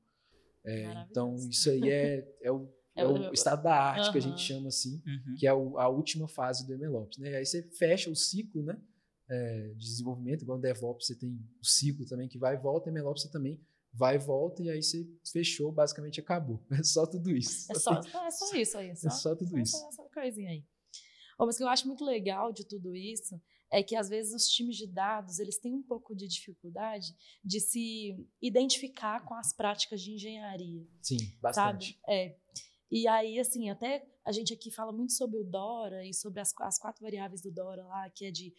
É, então, isso aí é, é, o, é É o- o estado da arte que a gente chama assim, Uhum. que é o- a última fase do MLOps. Né? Aí você fecha o ciclo né, é, de desenvolvimento, igual no DevOps você tem o ciclo também que vai e volta, MLOps você também vai e volta, e aí você fechou, basicamente acabou. É só tudo isso. É só, é só isso aí. Só, É só tudo isso. Só essa coisinha aí. Mas o que eu acho muito legal de tudo isso é que às vezes os times de dados eles têm um pouco de dificuldade de se identificar com as práticas de engenharia, Sim, bastante. sabe? É. E aí, assim, até a gente aqui fala muito sobre o DORA e sobre as, as quatro variáveis do DORA lá, que é de,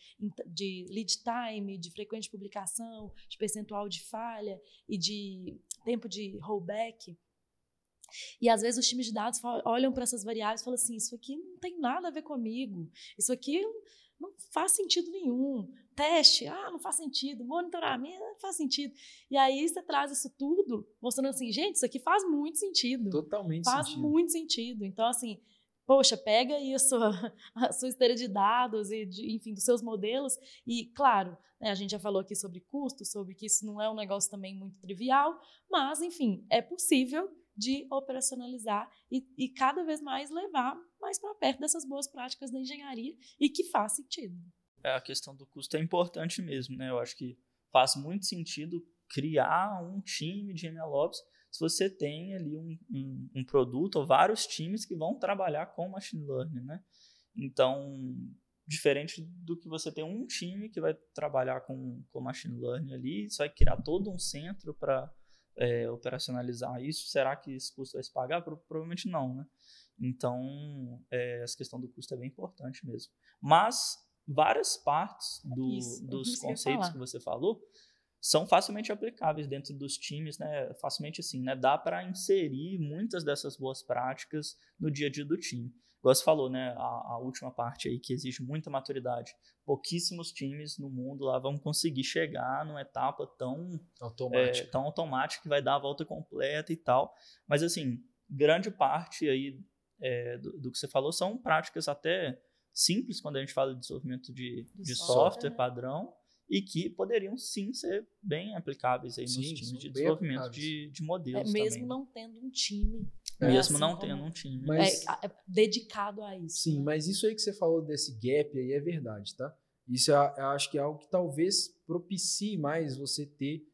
de lead time, de frequência de publicação, de percentual de falha e de tempo de rollback. E às vezes os times de dados fal- olham para essas variáveis e falam assim: isso aqui não tem nada a ver comigo, isso aqui não faz sentido nenhum. Teste, ah, não faz sentido. Monitoramento, não faz sentido. E aí você traz isso tudo, mostrando assim: gente, isso aqui faz muito sentido. Totalmente faz sentido. muito sentido. Então, assim, poxa, pega aí a sua, a sua esteira de dados e, de, enfim, dos seus modelos. E, claro, né, a gente já falou aqui sobre custo, sobre que isso não é um negócio também muito trivial, mas, enfim, é possível de operacionalizar e, e cada vez mais levar mais para perto dessas boas práticas da engenharia e que faz sentido. É, a questão do custo é importante mesmo, né? Eu acho que faz muito sentido criar um time de MLOps se você tem ali um, um, um produto ou vários times que vão trabalhar com machine learning, né? Então, diferente do que você tem um time que vai trabalhar com, com machine learning ali, você vai criar todo um centro para é, operacionalizar isso. Será que esse custo vai se pagar? Pro- Provavelmente não, né? Então, é, essa questão do custo é bem importante mesmo. Mas várias partes do, Isso, dos isso que eu ia conceitos falar. que você falou são facilmente aplicáveis dentro dos times, né? Facilmente assim, né? Dá para inserir muitas dessas boas práticas no dia a dia do time. Igual você falou, né? A, a última parte aí que exige muita maturidade. Pouquíssimos times no mundo lá vão conseguir chegar numa etapa tão é, Automático. tão automática que vai dar a volta completa e tal. Mas assim, grande parte aí é, do, do que você falou são práticas até simples quando a gente fala de desenvolvimento de, De de software, software né? padrão e que poderiam sim ser bem aplicáveis aí nos Sim, times são de desenvolvimento de, de É, modelos mesmo também. não tendo um time. É, mesmo assim não tendo um time. Mas- é, a- é dedicado a isso. Sim, né? mas isso aí que você falou desse gap aí é verdade, tá? Isso eu eu acho que é algo que talvez propicie mais você ter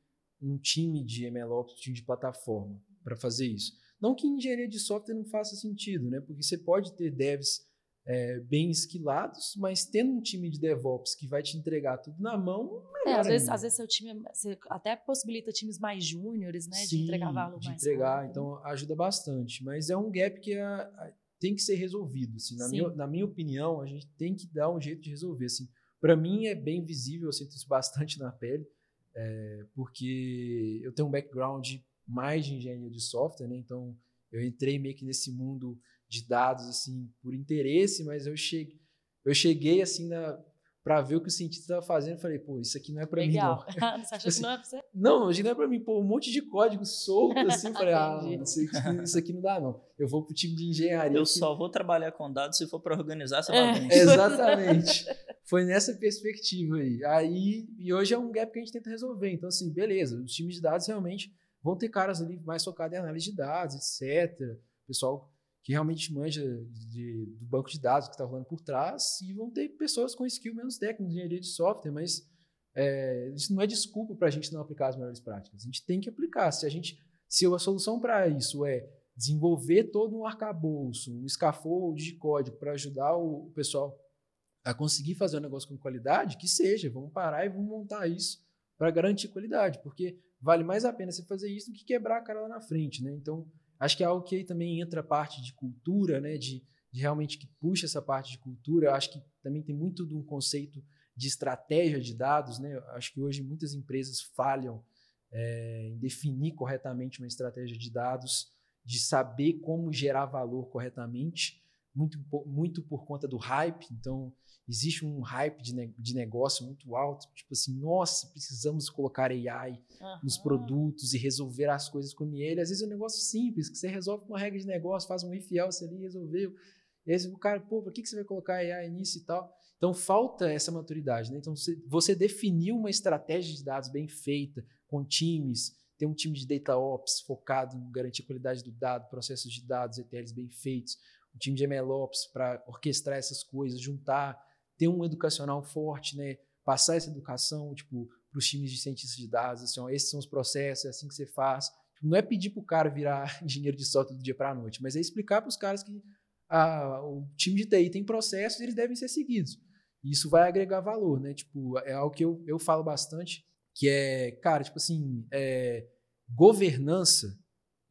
um time de MLOps, um time de plataforma para fazer isso. Não que engenharia de software não faça sentido, né? Porque você pode ter devs é, bem esquilados, mas tendo um time de DevOps que vai te entregar tudo na mão, É, melhor às vezes, às vezes seu time é- até possibilita times mais júniores, né? de Sim, entregar valor de mais entregar, rápido. então ajuda bastante. Mas é um gap que a- a- tem que ser resolvido. Assim, na, Sim. minha, na minha opinião, a gente tem que dar um jeito de resolver. Assim. Para mim é bem visível, eu sinto isso bastante na pele, é, porque eu tenho um background mais de engenharia de software, né? então eu entrei meio que nesse mundo de dados assim por interesse, mas eu cheguei, eu cheguei assim para ver o que o cientista estava fazendo, falei, pô, isso aqui não é para mim não. Você achou que não é pra você? Não, hoje não é pra mim, pô, um monte de código solto assim. Falei, ah, isso aqui, isso aqui não dá, não. Eu vou pro time de engenharia. Eu que- só vou trabalhar com dados se for para organizar essa É. bagunça. Exatamente. Foi nessa perspectiva aí. Aí, e hoje é um gap que a gente tenta resolver. Então, assim, beleza, os times de dados realmente vão ter caras ali mais focados em análise de dados, etc. Pessoal que realmente manja de- do banco de dados que está rolando por trás, e vão ter pessoas com skill menos técnico engenharia de software, mas é, isso não é desculpa para a gente não aplicar as melhores práticas. A gente tem que aplicar. Se a gente, se a solução para isso é desenvolver todo um arcabouço, um scaffold de código para ajudar o, o pessoal a conseguir fazer um negócio com qualidade, que seja, vamos parar e vamos montar isso para garantir qualidade, porque vale mais a pena você fazer isso do que quebrar a cara lá na frente, né? Então, acho que é algo que aí também entra a parte de cultura, né? De, de realmente que puxa essa parte de cultura. Eu acho que também tem muito de um conceito de estratégia de dados, né? Eu acho que hoje muitas empresas falham é, em definir corretamente uma estratégia de dados, de saber como gerar valor corretamente, muito, muito por conta do hype. Então, existe um hype de, ne- de negócio muito alto, tipo assim, nossa, precisamos colocar AI nos Aham. produtos e resolver as coisas com ele. Às vezes é um negócio simples, que você resolve com uma regra de negócio, faz um if else ali, resolveu. E aí o cara, pô, por que, que você vai colocar AI nisso e tal? Então falta essa maturidade, né? Então você, definiu uma estratégia de dados bem feita, com times, tem um time de data ops focado em garantir a qualidade do dado, processos de dados, ETLs bem feitos, time de MLOps para orquestrar essas coisas, juntar, ter um educacional forte, né? Passar essa educação, tipo, para os times de cientistas de dados, assim, ó, esses são os processos, é assim que você faz. Não é pedir para o cara virar engenheiro de software do dia para a noite, mas é explicar para os caras que a- o time de TI tem processos e eles devem ser seguidos. E isso vai agregar valor, né? Tipo, é algo que eu, eu falo bastante, que é, cara, tipo assim, é, governança,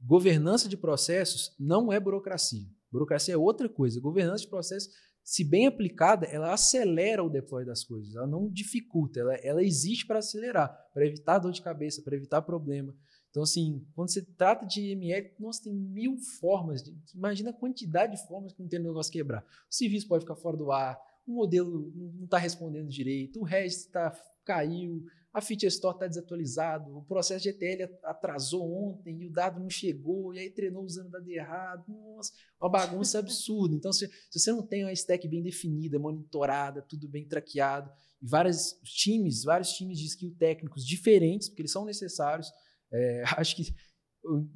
governança de processos não é burocracia. Burocracia é outra coisa. Governança de processos, se bem aplicada, ela acelera o deploy das coisas, ela não dificulta, ela, ela existe para acelerar, para evitar dor de cabeça, para evitar problema. Então, assim, quando você trata de ML, nossa, tem mil formas. De, imagina a quantidade de formas que não tem negócio quebrar. O serviço pode ficar fora do ar, o modelo não está respondendo direito, o registro tá, caiu, a feature store está desatualizado, o processo de ETL atrasou ontem e o dado não chegou, e aí treinou usando dado errado. Nossa, uma bagunça absurda. Então, se, se você não tem uma stack bem definida, monitorada, tudo bem traqueado, e vários times, vários times de skill técnicos diferentes, porque eles são necessários, é, acho que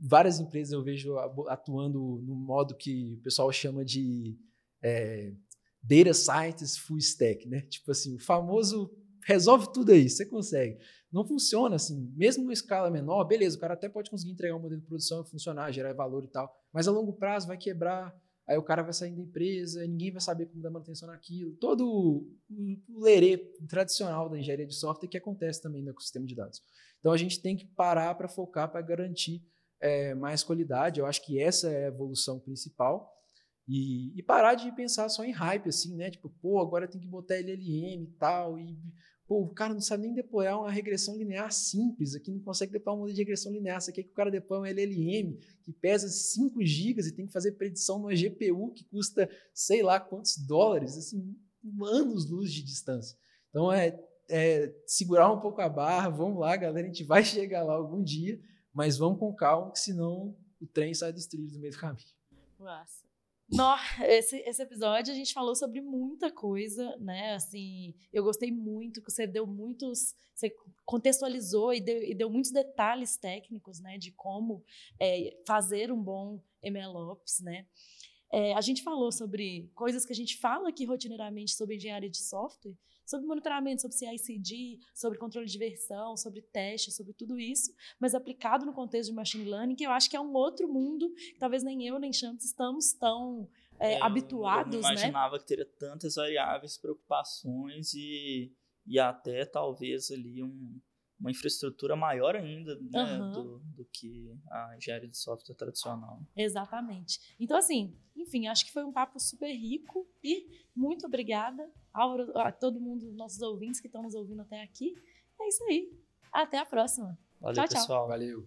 várias empresas eu vejo atuando no modo que o pessoal chama de é, data scientist full stack, né? Tipo assim, o famoso resolve tudo aí, você consegue. Não funciona assim, mesmo em escala menor, beleza, o cara até pode conseguir entregar um modelo de produção, funcionar, gerar valor e tal, mas a longo prazo vai quebrar, aí o cara vai sair da empresa, ninguém vai saber como dar manutenção naquilo. Todo o lerê tradicional da engenharia de software que acontece também no ecossistema de dados. Então a gente tem que parar para focar para garantir é, mais qualidade. Eu acho que essa é a evolução principal. E, e, parar de pensar só em hype, assim, né? Tipo, pô, agora tem que botar LLM e tal. E, pô, o cara não sabe nem deployar uma regressão linear simples. Aqui não consegue deployar um modelo de regressão linear. Você quer que o cara deploie um LLM que pesa 5 GB e tem que fazer predição numa GPU que custa sei lá quantos dólares, assim, anos-luz de distância. Então, é, é segurar um pouco a barra. Vamos lá, galera, a gente vai chegar lá algum dia, mas vamos com calma, que senão o trem sai dos trilhos no meio do caminho. Nossa. No, esse, esse episódio a gente falou sobre muita coisa, né? Assim, eu gostei muito que você deu muitos, você contextualizou e deu, e deu muitos detalhes técnicos, né? De como é, fazer um bom MLOps, né? É, a gente falou sobre coisas que a gente fala aqui rotineiramente sobre engenharia de software, sobre monitoramento, sobre CI/CD, sobre controle de versão, sobre teste, sobre tudo isso, mas aplicado no contexto de machine learning, que eu acho que é um outro mundo que talvez nem eu nem Champs estamos tão é, é, habituados, eu não né? imaginava que teria tantas variáveis, preocupações e, e até talvez ali um, uma infraestrutura maior ainda né, uhum. do, do, que a engenharia de software tradicional. Exatamente. Então, assim, enfim, acho que foi um papo super rico e muito obrigada a todo mundo, nossos ouvintes que estão nos ouvindo até aqui. É isso aí. Até a próxima. Valeu, tchau, pessoal. Valeu.